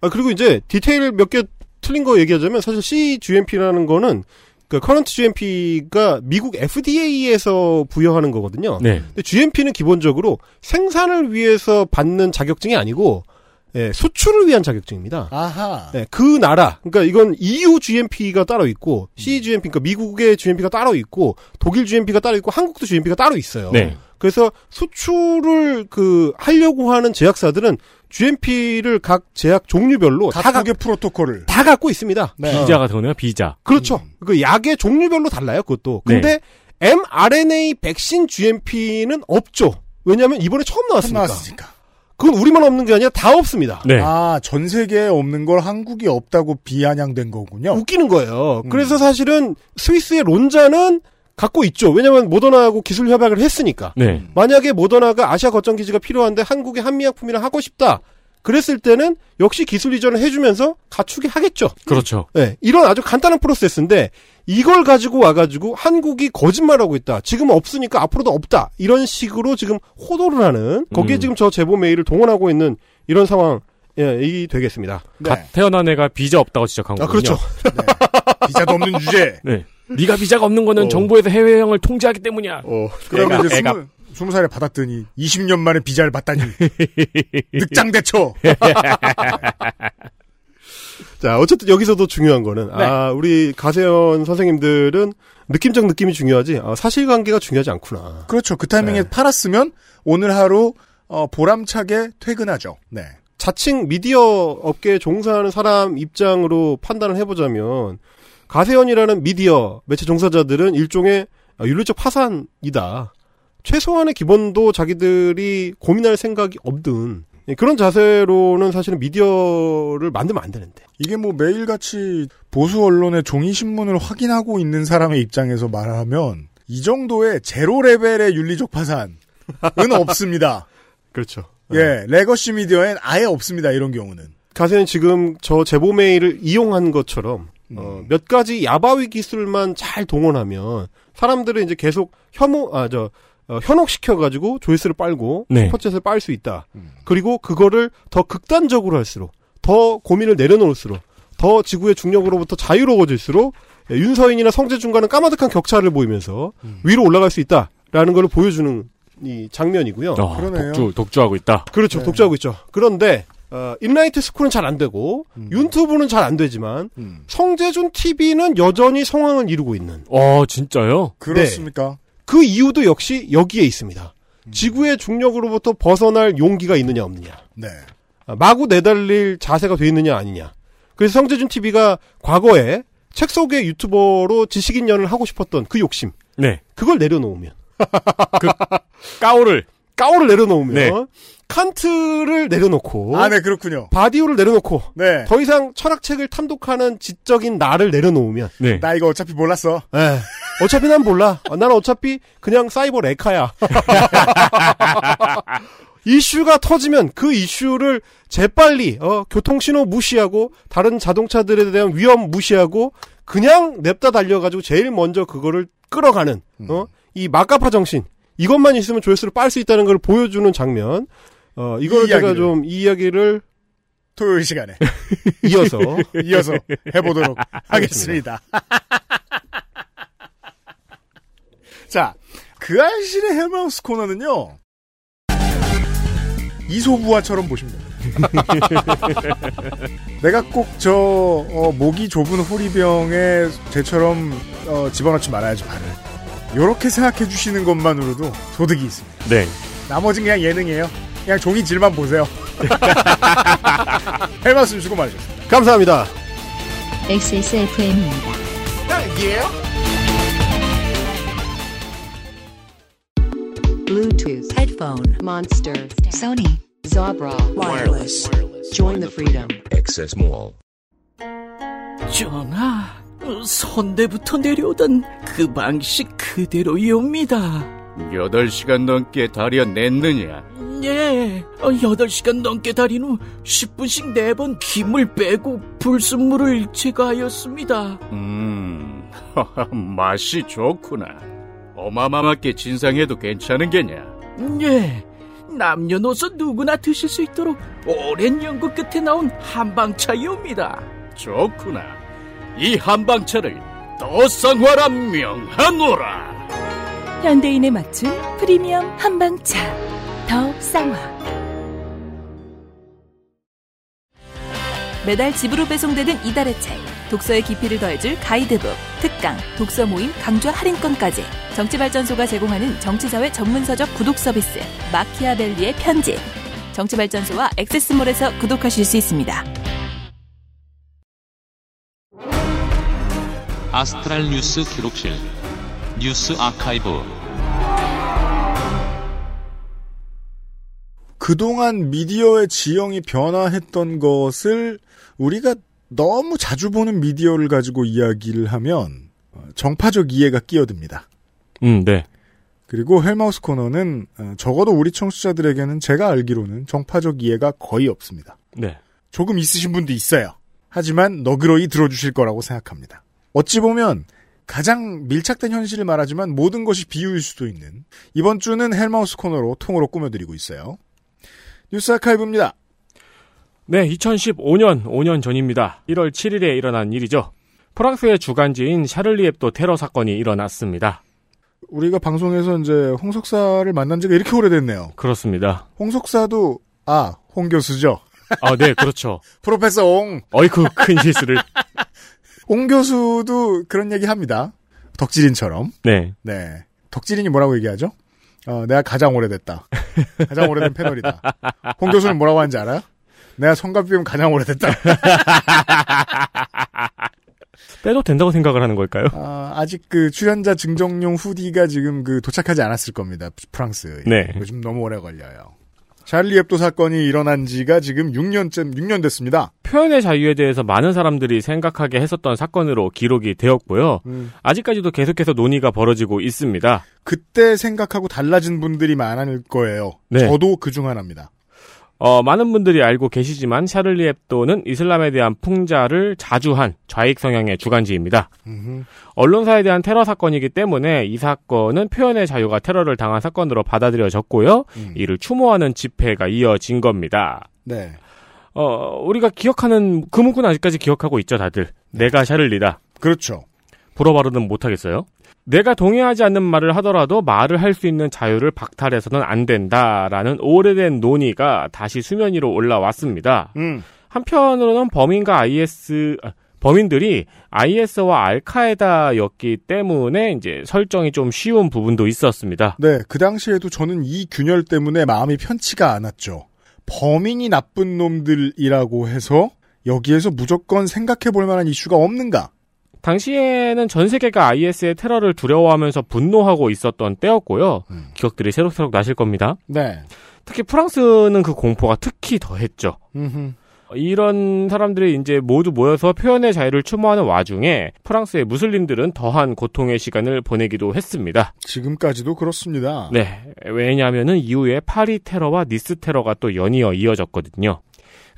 아, 그리고 이제 디테일 몇 개 틀린 거 얘기하자면 사실 CGMP라는 거는 그 current GMP가 미국 FDA에서 부여하는 거거든요. 네. 근데 GMP는 기본적으로 생산을 위해서 받는 자격증이 아니고 예, 수출을 위한 자격증입니다. 아하. 네, 그 나라, 그러니까 이건 EU GMP가 따로 있고, CGMP, 그러니까 미국의 GMP가 따로 있고, 독일 GMP가 따로 있고, 한국도 GMP가 따로 있어요. 네. 그래서 수출을 그 하려고 하는 제약사들은 GMP를 각 제약 종류별로 다, 가, 각국의 프로토콜을. 다 갖고 있습니다. 네. 비자가 되네요. 비자. 그렇죠. 그 약의 종류별로 달라요, 그것도. 네. 근데 mRNA 백신 GMP는 없죠. 왜냐하면 이번에 처음 나왔으니까. 나왔으니까. 그건 우리만 없는 게 아니라 다 없습니다. 네. 아, 전 세계에 없는 걸 한국이 없다고 비아냥된 거군요. 웃기는 거예요. 음. 그래서 사실은 스위스의 론자는 갖고 있죠. 왜냐하면 모더나하고 기술 협약을 했으니까. 네. 만약에 모더나가 아시아 거점 기지가 필요한데 한국의 한미약품이랑 하고 싶다. 그랬을 때는 역시 기술 이전을 해주면서 갖추게 하겠죠. 그렇죠. 네, 이런 아주 간단한 프로세스인데 이걸 가지고 와가지고 한국이 거짓말하고 있다. 지금 없으니까 앞으로도 없다. 이런 식으로 지금 호도를 하는 거기에 음. 지금 저 제보 메일을 동원하고 있는 이런 상황. 예, 이 되겠습니다. 네. 갓 태어난 애가 비자 없다고 지적한 아, 거군요. 그렇죠. 비자도 없는 주제. 네. 네가 비자가 없는 거는 어. 정부에서 해외여행을 통제하기 때문이야. 어, 그러면 이제 애가- 스무, 스무 살에 받았더니 20년 만에 비자를 받다니. 늑장대처. 자, 어쨌든 여기서도 중요한 거는, 네. 아, 우리 가세현 선생님들은 느낌적 느낌이 중요하지, 아, 사실관계가 중요하지 않구나. 그렇죠. 그 타이밍에 네. 팔았으면 오늘 하루 어, 보람차게 퇴근하죠. 네. 자칭 미디어 업계에 종사하는 사람 입장으로 판단을 해보자면, 가세현이라는 미디어 매체 종사자들은 일종의 아, 윤리적 파산이다. 최소한의 기본도 자기들이 고민할 생각이 없는, 예, 그런 자세로는 사실은 미디어를 만들면 안 되는데. 이게 뭐 매일같이 보수 언론의 종이 신문을 확인하고 있는 사람의 입장에서 말하면 이 정도의 제로 레벨의 윤리적 파산은 없습니다. 그렇죠. 예, 레거시 미디어엔 아예 없습니다. 이런 경우는. 가세연은 지금 저 제보 메일을 이용한 것처럼 어, 몇 가지 야바위 기술만 잘 동원하면 사람들은 이제 계속 혐오 아저 어, 현혹시켜가지고 조회수를 빨고 네. 슈퍼챗을 빨 수 있다. 그리고 그거를 더 극단적으로 할수록 더 고민을 내려놓을수록 더 지구의 중력으로부터 자유로워질수록 예, 윤서인이나 성재준과는 까마득한 격차를 보이면서 위로 올라갈 수 있다라는 걸 보여주는 이 장면이고요. 어, 독주, 독주하고 있다. 그렇죠. 독주하고 있죠. 그런데 어, 인라이트 스쿨은 잘 안 되고 유튜브는 잘 안 되지만 성재준 TV는 여전히 성황을 이루고 있는. 어, 진짜요? 그렇습니까? 그 이유도 역시 여기에 있습니다. 지구의 중력으로부터 벗어날 용기가 있느냐 없느냐. 네. 아, 마구 내달릴 자세가 돼 있느냐 아니냐. 그래서 성재준 TV가 과거에 책 속의 유튜버로 지식인 연을 하고 싶었던 그 욕심. 네. 그걸 내려놓으면. 그 까오를 까오를 내려놓으면 네. 칸트를 내려놓고 아, 네, 그렇군요. 바디오를 내려놓고 네. 더 이상 철학책을 탐독하는 지적인 나를 내려놓으면 네. 나 이거 어차피 몰랐어. 예. 어차피 난 몰라. 어, 나는 어차피 그냥 사이버 레카야. 이슈가 터지면 그 이슈를 재빨리 어, 교통신호 무시하고 다른 자동차들에 대한 위험 무시하고 그냥 냅다 달려가지고 제일 먼저 그거를 끌어가는 어, 이 막가파 정신 이것만 있으면 조회수를 빨 수 있다는 걸 보여주는 장면. 어, 이걸 이 제가. 좀 이 이야기를 토요일 시간에 이어서 이어서 해보도록 하겠습니다. 자, 그 알실의 헬마우스 코너는요. 이소부화처럼 보시면 됩니다. 내가 꼭저 목이 좁은 호리병에 쟤처럼 어, 집어넣지 말아야지 발을. 요렇게 생각해 주시는 것만으로도 소득이 있습니다. 네. 나머진 그냥 예능이에요. 그냥 종이 질만 보세요. 헬마우스 수고 많으셨습니다. 감사합니다. XSFM입니다. Bluetooth headphone monster Sony Zabra wireless. Join the freedom. Access Mall. 전하, 선대부터 내려오던 그 방식 그대로이옵니다. 8시간 넘게 다려냈느냐? 예, 8시간 넘게 달인 후 10분씩 4번 김을 빼고 불순물을 제거하였습니다. 음, 맛이 좋구나. 어마마하게 진상해도 괜찮은 게냐? 예, 남녀노소 누구나 드실 수 있도록 오랜 연구 끝에 나온 한방차이옵니다. 좋구나. 이 한방차를 더 쌍화라 명하노라. 현대인에 맞춘 프리미엄 한방차. 더 쌍화. 매달 집으로 배송되는 이달의 책 독서의 깊이를 더해줄 가이드북 특강 독서 모임 강좌 할인권까지 정치발전소가 제공하는 정치사회 전문서적 구독 서비스 마키아벨리의 편지. 정치발전소와 액세스몰에서 구독하실 수 있습니다. 아스트랄 뉴스 기록실 뉴스 아카이브 그동안 미디어의 지형이 변화했던 것을 우리가 너무 자주 보는 미디어를 가지고 이야기를 하면 어, 정파적 이해가 끼어듭니다. 음, 네. 그리고 헬마우스 코너는 어, 적어도 우리 청취자들에게는 제가 알기로는 정파적 이해가 거의 없습니다. 네. 조금 있으신 분도 있어요. 하지만 너그러이 들어주실 거라고 생각합니다. 어찌 보면 가장 밀착된 현실을 말하지만 모든 것이 비유일 수도 있는 이번 주는 헬마우스 코너로 통으로 꾸며드리고 있어요. 뉴스 아카이브입니다. 네, 2015년 5년 전입니다. 1월 7일에 일어난 일이죠. 프랑스의 주간지인 샤를리 앱도 테러 사건이 일어났습니다. 우리가 방송에서 이제 홍석사를 만난 지가 이렇게 오래됐네요. 그렇습니다. 홍석사도 아, 홍 교수죠. 아, 네, 그렇죠. 프로페서 옹. 어이쿠, 큰 실수를. 옹 교수도 그런 얘기 합니다. 덕질인처럼. 네. 네. 덕질인이 뭐라고 얘기하죠? 어, 내가 가장 오래됐다. 가장 오래된 패널이다. 홍 교수는 뭐라고 하는지 알아요? 내가 성가비면 가장 오래됐다. 빼도 된다고 생각을 하는 걸까요? 아, 아직 그 출연자 증정용 후디가 지금 그 도착하지 않았을 겁니다. 프랑스. 네. 요즘 너무 오래 걸려요. 찰리 앱도 사건이 일어난 지가 지금 6년쯤 6년 됐습니다. 표현의 자유에 대해서 많은 사람들이 생각하게 했었던 사건으로 기록이 되었고요. 음. 아직까지도 계속해서 논의가 벌어지고 있습니다. 그때 생각하고 달라진 분들이 많을 거예요. 네. 저도 그 중 하나입니다. 어, 많은 분들이 알고 계시지만 샤를리 앱도는 이슬람에 대한 풍자를 자주 한 좌익 성향의 주간지입니다. 음흠. 언론사에 대한 테러 사건이기 때문에 이 사건은 표현의 자유가 테러를 당한 사건으로 받아들여졌고요. 음. 이를 추모하는 집회가 이어진 겁니다. 네. 어, 우리가 기억하는 그 문구는 아직까지 기억하고 있죠, 다들. 내가 샤를리다. 그렇죠. 불어바로는 못하겠어요. 내가 동의하지 않는 말을 하더라도 말을 할 수 있는 자유를 박탈해서는 안 된다라는 오래된 논의가 다시 수면 위로 올라왔습니다. 음. 한편으로는 범인과 IS 아, 범인들이 IS와 알카에다였기 때문에 이제 설정이 좀 쉬운 부분도 있었습니다. 네, 그 당시에도 저는 이 균열 때문에 마음이 편치가 않았죠. 범인이 나쁜 놈들이라고 해서 여기에서 무조건 생각해 볼 만한 이슈가 없는가? 당시에는 전 세계가 IS의 테러를 두려워하면서 분노하고 있었던 때였고요. 기억들이 새록새록 나실 겁니다. 네. 특히 프랑스는 그 공포가 특히 더했죠. 음흠. 이런 사람들이 이제 모두 모여서 표현의 자유를 추모하는 와중에 프랑스의 무슬림들은 더한 고통의 시간을 보내기도 했습니다. 지금까지도 그렇습니다. 네. 왜냐하면은 이후에 파리 테러와 니스 테러가 또 연이어 이어졌거든요.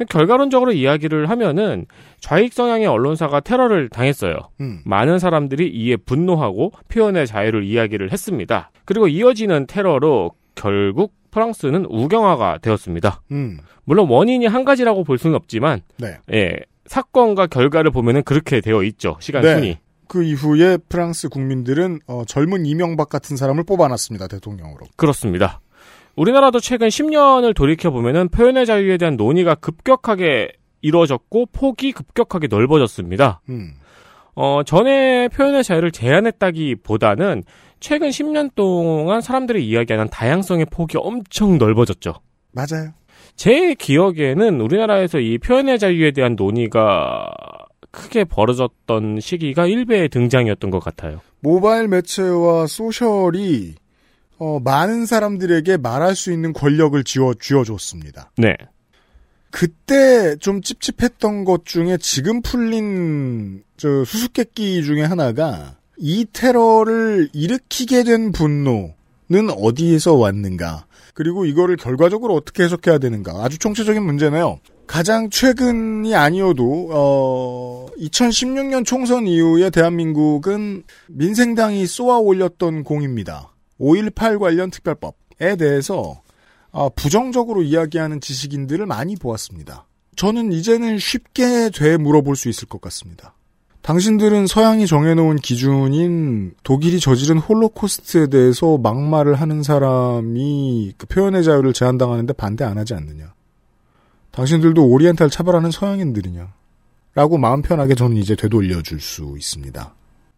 결과론적으로 이야기를 하면은 좌익 성향의 언론사가 테러를 당했어요. 음. 많은 사람들이 이에 분노하고 표현의 자유를 이야기를 했습니다. 그리고 이어지는 테러로 결국 프랑스는 우경화가 되었습니다. 음. 물론 원인이 한 가지라고 볼 수는 없지만 네. 예, 사건과 결과를 보면은 그렇게 되어 있죠. 시간 네. 순위. 그 이후에 프랑스 국민들은 어, 젊은 이명박 같은 사람을 뽑아놨습니다. 대통령으로. 그렇습니다. 우리나라도 최근 10년을 돌이켜 보면은 표현의 자유에 대한 논의가 급격하게 이루어졌고 폭이 급격하게 넓어졌습니다. 음. 어, 전에 표현의 자유를 제한했다기 보다는 최근 10년 동안 사람들이 이야기하는 다양성의 폭이 엄청 넓어졌죠. 맞아요. 제 기억에는 우리나라에서 이 표현의 자유에 대한 논의가 크게 벌어졌던 시기가 1배의 등장이었던 것 같아요. 모바일 매체와 소셜이 어, 많은 사람들에게 말할 수 있는 권력을 지어 쥐어줬습니다. 네. 그때 좀 찝찝했던 것 중에 지금 풀린 저 수수께끼 중에 하나가 이 테러를 일으키게 된 분노는 어디에서 왔는가? 그리고 이거를 결과적으로 어떻게 해석해야 되는가? 아주 총체적인 문제네요. 가장 최근이 아니어도 어 2016년 총선 이후에 대한민국은 민생당이 쏘아 올렸던 공입니다. 5.18 관련 특별법에 대해서 아, 부정적으로 이야기하는 지식인들을 많이 보았습니다. 저는 이제는 쉽게 돼 물어볼 수 있을 것 같습니다. 당신들은 서양이 정해놓은 기준인 독일이 저지른 홀로코스트에 대해서 막말을 하는 사람이 그 표현의 자유를 제한당하는데 반대 안 하지 않느냐? 당신들도 오리엔탈 차별하는 서양인들이냐? 라고 마음 편하게 저는 이제 되돌려줄 수 있습니다.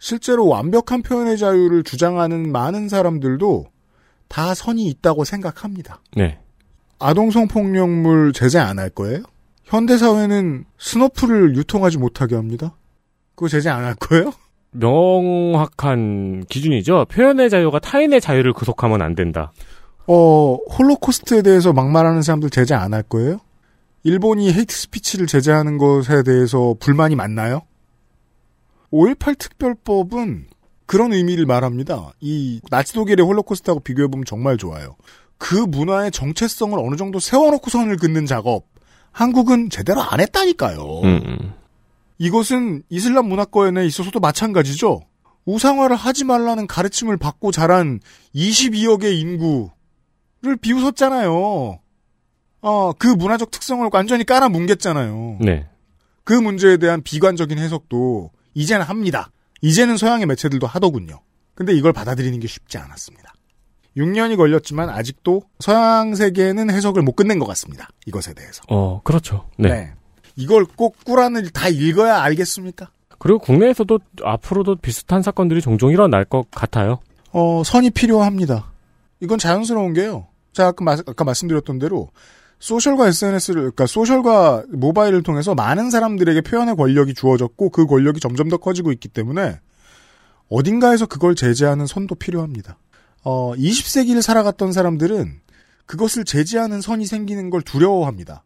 실제로 완벽한 표현의 자유를 주장하는 많은 사람들도 다 선이 있다고 생각합니다. 네. 아동 성폭력물 제재 안 할 거예요? 현대 사회는 스노프를 유통하지 못하게 합니다. 그거 제재 안 할 거예요? 명확한 기준이죠. 표현의 자유가 타인의 자유를 구속하면 안 된다. 어, 홀로코스트에 대해서 막말하는 사람들 제재 안 할 거예요? 일본이 hate speech를 제재하는 것에 대해서 불만이 많나요? 5.18 특별법은 그런 의미를 말합니다. 이 나치 독일의 홀로코스트하고 비교해보면 정말 좋아요. 그 문화의 정체성을 어느 정도 세워놓고 선을 긋는 작업. 한국은 제대로 안 했다니까요. 음. 이것은 이슬람 문화권에 있어서도 마찬가지죠. 우상화를 하지 말라는 가르침을 받고 자란 22억의 인구를 비웃었잖아요. 어, 그 문화적 특성을 완전히 깔아뭉갰잖아요. 네. 그 문제에 대한 비관적인 해석도 이제는 합니다. 이제는 서양의 매체들도 하더군요. 근데 이걸 받아들이는 게 쉽지 않았습니다. 6년이 걸렸지만 아직도 서양 세계는 해석을 못 끝낸 것 같습니다. 이것에 대해서. 어, 그렇죠. 네. 이걸 꼭 꾸란을 다 읽어야 알겠습니까? 그리고 국내에서도 앞으로도 비슷한 사건들이 종종 일어날 것 같아요. 어, 선이 필요합니다. 이건 자연스러운 게요. 자, 아까, 마- 아까 말씀드렸던 대로 소셜과 SNS를, 그러니까 소셜과 모바일을 통해서 많은 사람들에게 표현의 권력이 주어졌고 그 권력이 점점 더 커지고 있기 때문에 어딘가에서 그걸 제재하는 선도 필요합니다. 어, 20세기를 살아갔던 사람들은 그것을 제지하는 선이 생기는 걸 두려워합니다.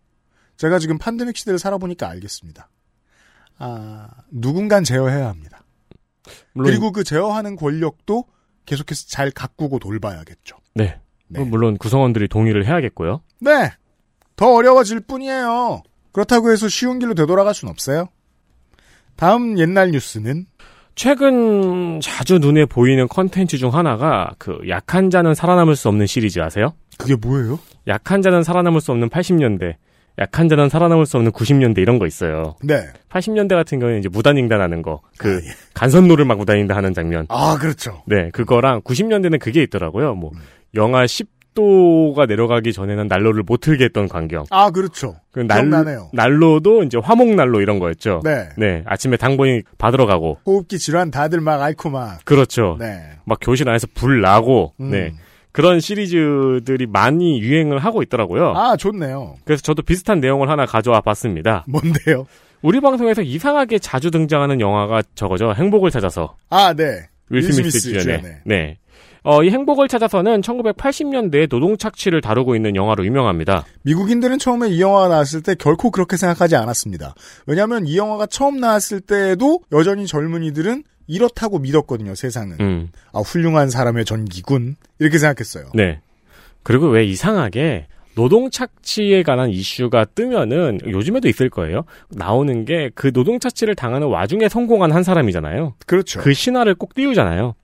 제가 지금 판데믹 시대를 살아보니까 알겠습니다. 아, 누군간 제어해야 합니다. 물론- 그리고 그 제어하는 권력도 계속해서 잘 가꾸고 돌봐야겠죠. 네. 물론 구성원들이 동의를 해야겠고요. 네. 더 어려워질 뿐이에요. 그렇다고 해서 쉬운 길로 되돌아갈 순 없어요. 다음 옛날 뉴스는 최근 자주 눈에 보이는 컨텐츠 중 하나가 그 약한 자는 살아남을 수 없는 시리즈 아세요? 그게 뭐예요? 약한 자는 살아남을 수 없는 80년대, 약한 자는 살아남을 수 없는 90년대 이런 거 있어요. 네. 80년대 같은 경우는 이제 무단횡단 하는 거, 그 간선로를 막 무단횡단 하는 장면. 아, 그렇죠. 네, 그거랑 90년대는 그게 있더라고요. 뭐 영하 10 도가 내려가기 전에는 난로를 못 틀게 했던 광경. 아, 그렇죠. 그 날, 기억나네요. 난로도 이제 화목난로 이런 거였죠. 네. 아침에 당번이 받으러 가고. 호흡기 질환 다들 막 앓고 막. 그렇죠. 네. 막 교실 안에서 불 나고. 음. 네. 그런 시리즈들이 많이 유행을 하고 있더라고요. 아, 좋네요. 그래서 저도 비슷한 내용을 하나 가져와 봤습니다. 뭔데요? 우리 방송에서 이상하게 자주 등장하는 영화가 저거죠. 행복을 찾아서. 아, 네. 윌 스미스 주연의. 네. 어, 이 행복을 찾아서는 1980년대에 노동 착취를 다루고 있는 영화로 유명합니다. 미국인들은 처음에 이 영화가 나왔을 때 결코 그렇게 생각하지 않았습니다. 왜냐하면 이 영화가 처음 나왔을 때에도 여전히 젊은이들은 이렇다고 믿었거든요, 세상은. 음. 아, 훌륭한 사람의 전기군. 이렇게 생각했어요. 네. 그리고 왜 이상하게 노동 착취에 관한 이슈가 뜨면은 요즘에도 있을 거예요. 나오는 게 그 노동 착취를 당하는 와중에 성공한 한 사람이잖아요. 그렇죠. 그 신화를 꼭 띄우잖아요.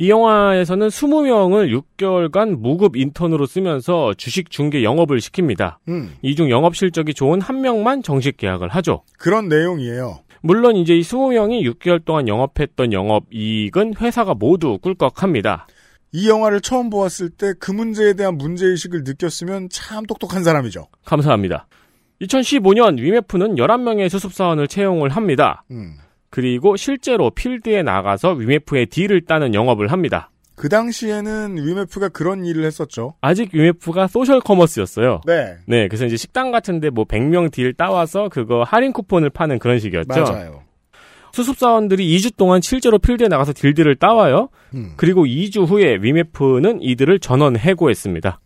이 영화에서는 20명을 6개월간 무급 인턴으로 쓰면서 주식 중개 영업을 시킵니다. 음, 이중 영업 실적이 좋은 한 명만 정식 계약을 하죠. 그런 내용이에요. 물론 이제 이 20명이 6개월 동안 영업했던 영업 이익은 회사가 모두 꿀꺽합니다. 이 영화를 처음 보았을 때 그 문제에 대한 문제의식을 느꼈으면 참 똑똑한 사람이죠. 감사합니다. 2015년 위메프는 11명의 수습사원을 채용을 합니다. 음. 그리고 실제로 필드에 나가서 위메프의 deal을 따는 영업을 합니다. 그 당시에는 위메프가 그런 일을 했었죠. 아직 위메프가 social commerce였어요. 네. 네, 그래서 이제 식당 같은데 뭐 100명 deal 따와서 그거 할인 쿠폰을 파는 그런 식이었죠. 맞아요. 수습사원들이 2주 동안 실제로 필드에 나가서 딜들을 따와요. 음. 그리고 2주 후에 위메프는 이들을 전원 해고했습니다.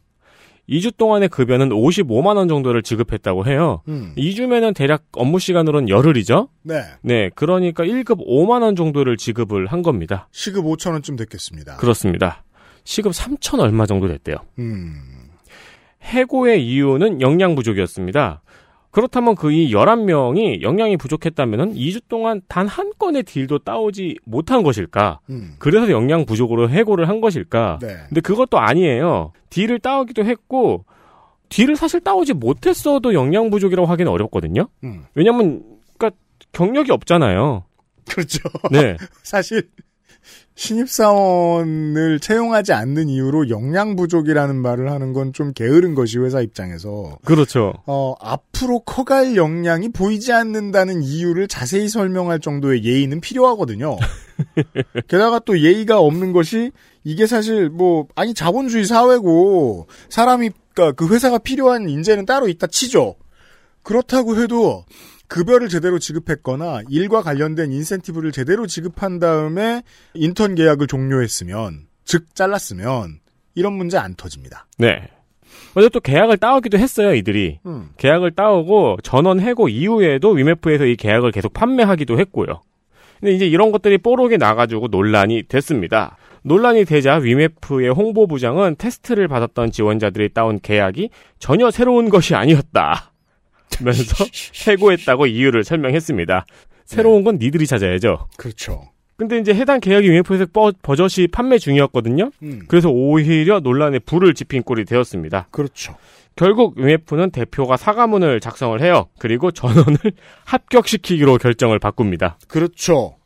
2주 동안의 급여는 55만 원 정도를 지급했다고 해요. 음. 2주면은 대략 업무 시간으로는 열흘이죠. 네. 네, 그러니까 1급 5만 원 정도를 지급을 한 겁니다. 시급 5천 원쯤 됐겠습니다. 그렇습니다. 시급 3천 얼마 정도 됐대요. 음. 해고의 이유는 영양 부족이었습니다. 그렇다면 그 이 11명이 영양이 부족했다면 2주 동안 단 한 건의 딜도 따오지 못한 것일까? 음. 그래서 영양 부족으로 해고를 한 것일까? 네. 근데 그것도 아니에요. 딜을 따오기도 했고, 딜을 사실 따오지 못했어도 영양 부족이라고 하기는 어렵거든요? 음. 왜냐면, 그니까, 경력이 없잖아요. 그렇죠. 네. 사실 신입사원을 채용하지 않는 이유로 역량 부족이라는 말을 하는 건 좀 게으른 것이 회사 입장에서 그렇죠. 어, 앞으로 커갈 역량이 보이지 않는다는 이유를 자세히 설명할 정도의 예의는 필요하거든요. 게다가 또 예의가 없는 것이 이게 사실 뭐 아니 자본주의 사회고 사람이 그러니까 그 회사가 필요한 인재는 따로 있다 치죠. 그렇다고 해도 급여를 제대로 지급했거나 일과 관련된 인센티브를 제대로 지급한 다음에 인턴 계약을 종료했으면 즉 잘랐으면 이런 문제 안 터집니다. 네. 근데 또 계약을 따오기도 했어요, 이들이. 음. 계약을 따오고 전원 해고 이후에도 위메프에서 이 계약을 계속 판매하기도 했고요. 근데 이제 이런 것들이 뽀록에 나가지고 논란이 됐습니다. 논란이 되자 위메프의 홍보부장은 테스트를 받았던 지원자들이 따온 계약이 전혀 새로운 것이 아니었다. 면서 해고했다고 이유를 설명했습니다. 새로운 건 니들이 찾아야죠. 그렇죠. 근데 이제 해당 계약이 버- 버젓이 판매 중이었거든요. 음. 그래서 오히려 논란에 불을 지핀 꼴이 되었습니다. 그렇죠. 결국 위메프는 대표가 사과문을 작성을 해요. 그리고 전원을 합격시키기로 결정을 바꿉니다. 그렇죠.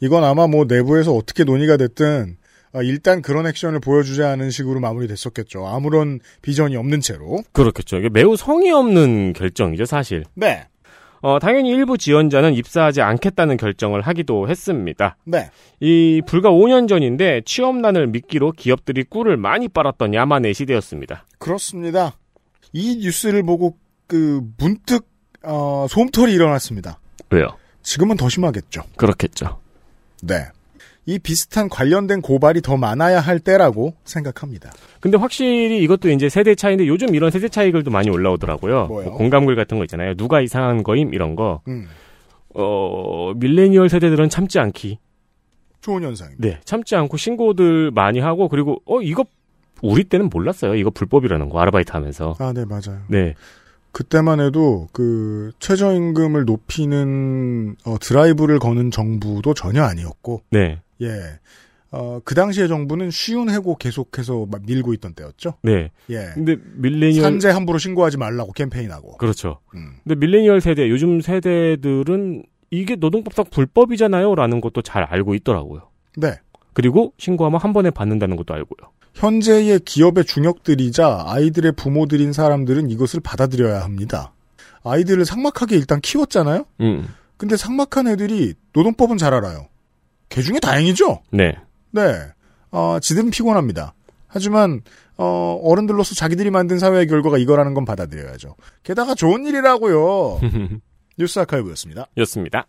이건 아마 뭐 내부에서 어떻게 논의가 됐든 어, 일단 그런 액션을 보여주자 하는 식으로 마무리됐었겠죠. 아무런 비전이 없는 채로. 그렇겠죠. 이게 매우 성의 없는 결정이죠, 사실. 네. 어, 당연히 일부 지원자는 입사하지 않겠다는 결정을 하기도 했습니다. 네. 이 불과 5년 전인데 취업난을 미끼로 기업들이 꿀을 많이 빨았던 야만의 시대였습니다. 그렇습니다. 이 뉴스를 보고 그 문득 어, 솜털이 일어났습니다. 왜요? 지금은 더 심하겠죠. 그렇겠죠. 네. 이 비슷한 관련된 고발이 더 많아야 할 때라고 생각합니다. 근데 확실히 이것도 이제 세대 차이인데 요즘 이런 세대 차이 글도 많이 올라오더라고요. 뭐 공감글 같은 거 있잖아요. 누가 이상한 거임 이런 거. 음. 어 밀레니얼 세대들은 참지 않기. 좋은 현상입니다. 네, 참지 않고 신고들 많이 하고 그리고 어 이거 우리 때는 몰랐어요. 이거 불법이라는 거 아르바이트 하면서. 아, 네, 맞아요. 네. 그때만 해도 그 최저임금을 높이는 어, 드라이브를 거는 정부도 전혀 아니었고, 네. 예, 어, 그 당시의 정부는 쉬운 해고 계속해서 막 밀고 있던 때였죠. 네. 예. 근데 밀레니얼 산재 함부로 신고하지 말라고 캠페인하고. 그렇죠. 음. 근데 밀레니얼 세대 요즘 세대들은 이게 노동법상 불법이잖아요라는 것도 잘 알고 있더라고요. 네. 그리고 신고하면 한 번에 받는다는 것도 알고요. 현재의 기업의 중역들이자 아이들의 부모들인 사람들은 이것을 받아들여야 합니다. 아이들을 삭막하게 일단 키웠잖아요? 음. 근데 삭막한 애들이 노동법은 잘 알아요. 개 중에 다행이죠? 네. 네. 어, 지들은 피곤합니다. 하지만, 어, 어른들로서 자기들이 만든 사회의 결과가 이거라는 건 받아들여야죠. 게다가 좋은 일이라고요. 뉴스 아카이브였습니다. 였습니다.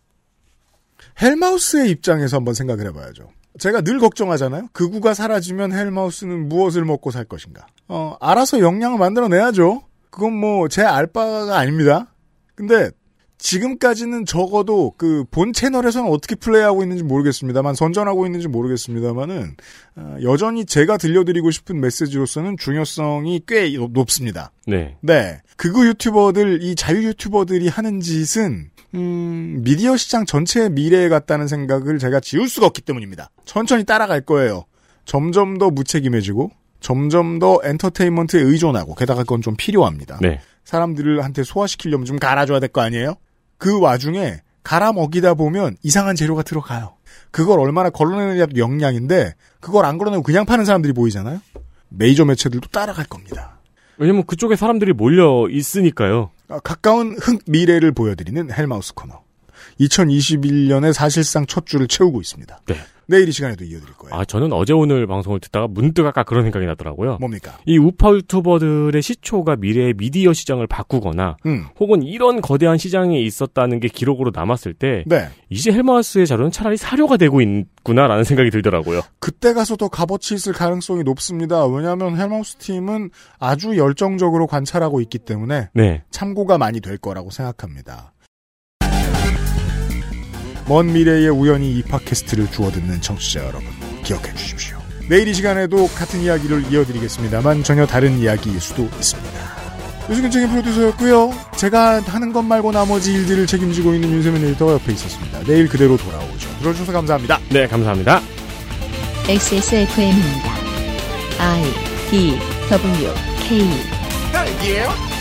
헬마우스의 입장에서 한번 생각을 해봐야죠. 제가 늘 걱정하잖아요. 그 구가 사라지면 헬마우스는 무엇을 먹고 살 것인가. 어, 알아서 역량을 만들어내야죠. 그건 뭐 제 알바가 아닙니다. 근데 지금까지는 적어도 그 본 채널에서는 어떻게 플레이하고 있는지 모르겠습니다만 선전하고 있는지 모르겠습니다만은 어, 여전히 제가 들려드리고 싶은 메시지로서는 중요성이 꽤 높습니다. 네. 네. 극우 유튜버들, 이 자유 유튜버들이 하는 짓은, 음, 미디어 시장 전체의 미래에 같다는 생각을 제가 지울 수가 없기 때문입니다. 천천히 따라갈 거예요. 점점 더 무책임해지고, 점점 더 엔터테인먼트에 의존하고, 게다가 그건 좀 필요합니다. 네. 사람들한테 소화시키려면 좀 갈아줘야 될 거 아니에요? 그 와중에, 갈아 먹이다 보면 이상한 재료가 들어가요. 그걸 얼마나 걸러내느냐도 역량인데, 그걸 안 걸어내고 그냥 파는 사람들이 보이잖아요? 메이저 매체들도 따라갈 겁니다. 왜냐면 그쪽에 사람들이 몰려 있으니까요. 어, 가까운 흑 미래를 보여드리는 헬마우스 코너. 2021년에 사실상 첫 줄을 채우고 있습니다. 네. 내일 이 시간에도 이어드릴 거예요. 아, 저는 어제 오늘 방송을 듣다가 문득 아까 그런 생각이 나더라고요. 뭡니까? 이 우파 유튜버들의 시초가 미래의 미디어 시장을 바꾸거나 음. 혹은 이런 거대한 시장이 있었다는 게 기록으로 남았을 때 네. 이제 헬마우스의 자료는 차라리 사료가 되고 있구나라는 생각이 들더라고요. 그때 가서 더 값어치 있을 가능성이 높습니다. 왜냐하면 헬마우스 팀은 아주 열정적으로 관찰하고 있기 때문에 네. 참고가 많이 될 거라고 생각합니다. 먼 미래에 우연히 이 팟캐스트를 주워 듣는 청취자 여러분 기억해 주십시오. 내일 이 시간에도 같은 이야기를 이어드리겠습니다만 전혀 다른 이야기일 수도 있습니다. 유승균 책임 프로듀서였고요. 제가 하는 것 말고 나머지 일들을 책임지고 있는 윤세민 에디터가 옆에 있었습니다. 내일 그대로 돌아오죠. 들어주셔서 감사합니다. 네, 감사합니다. XSFM입니다. I D W K 딸기예요?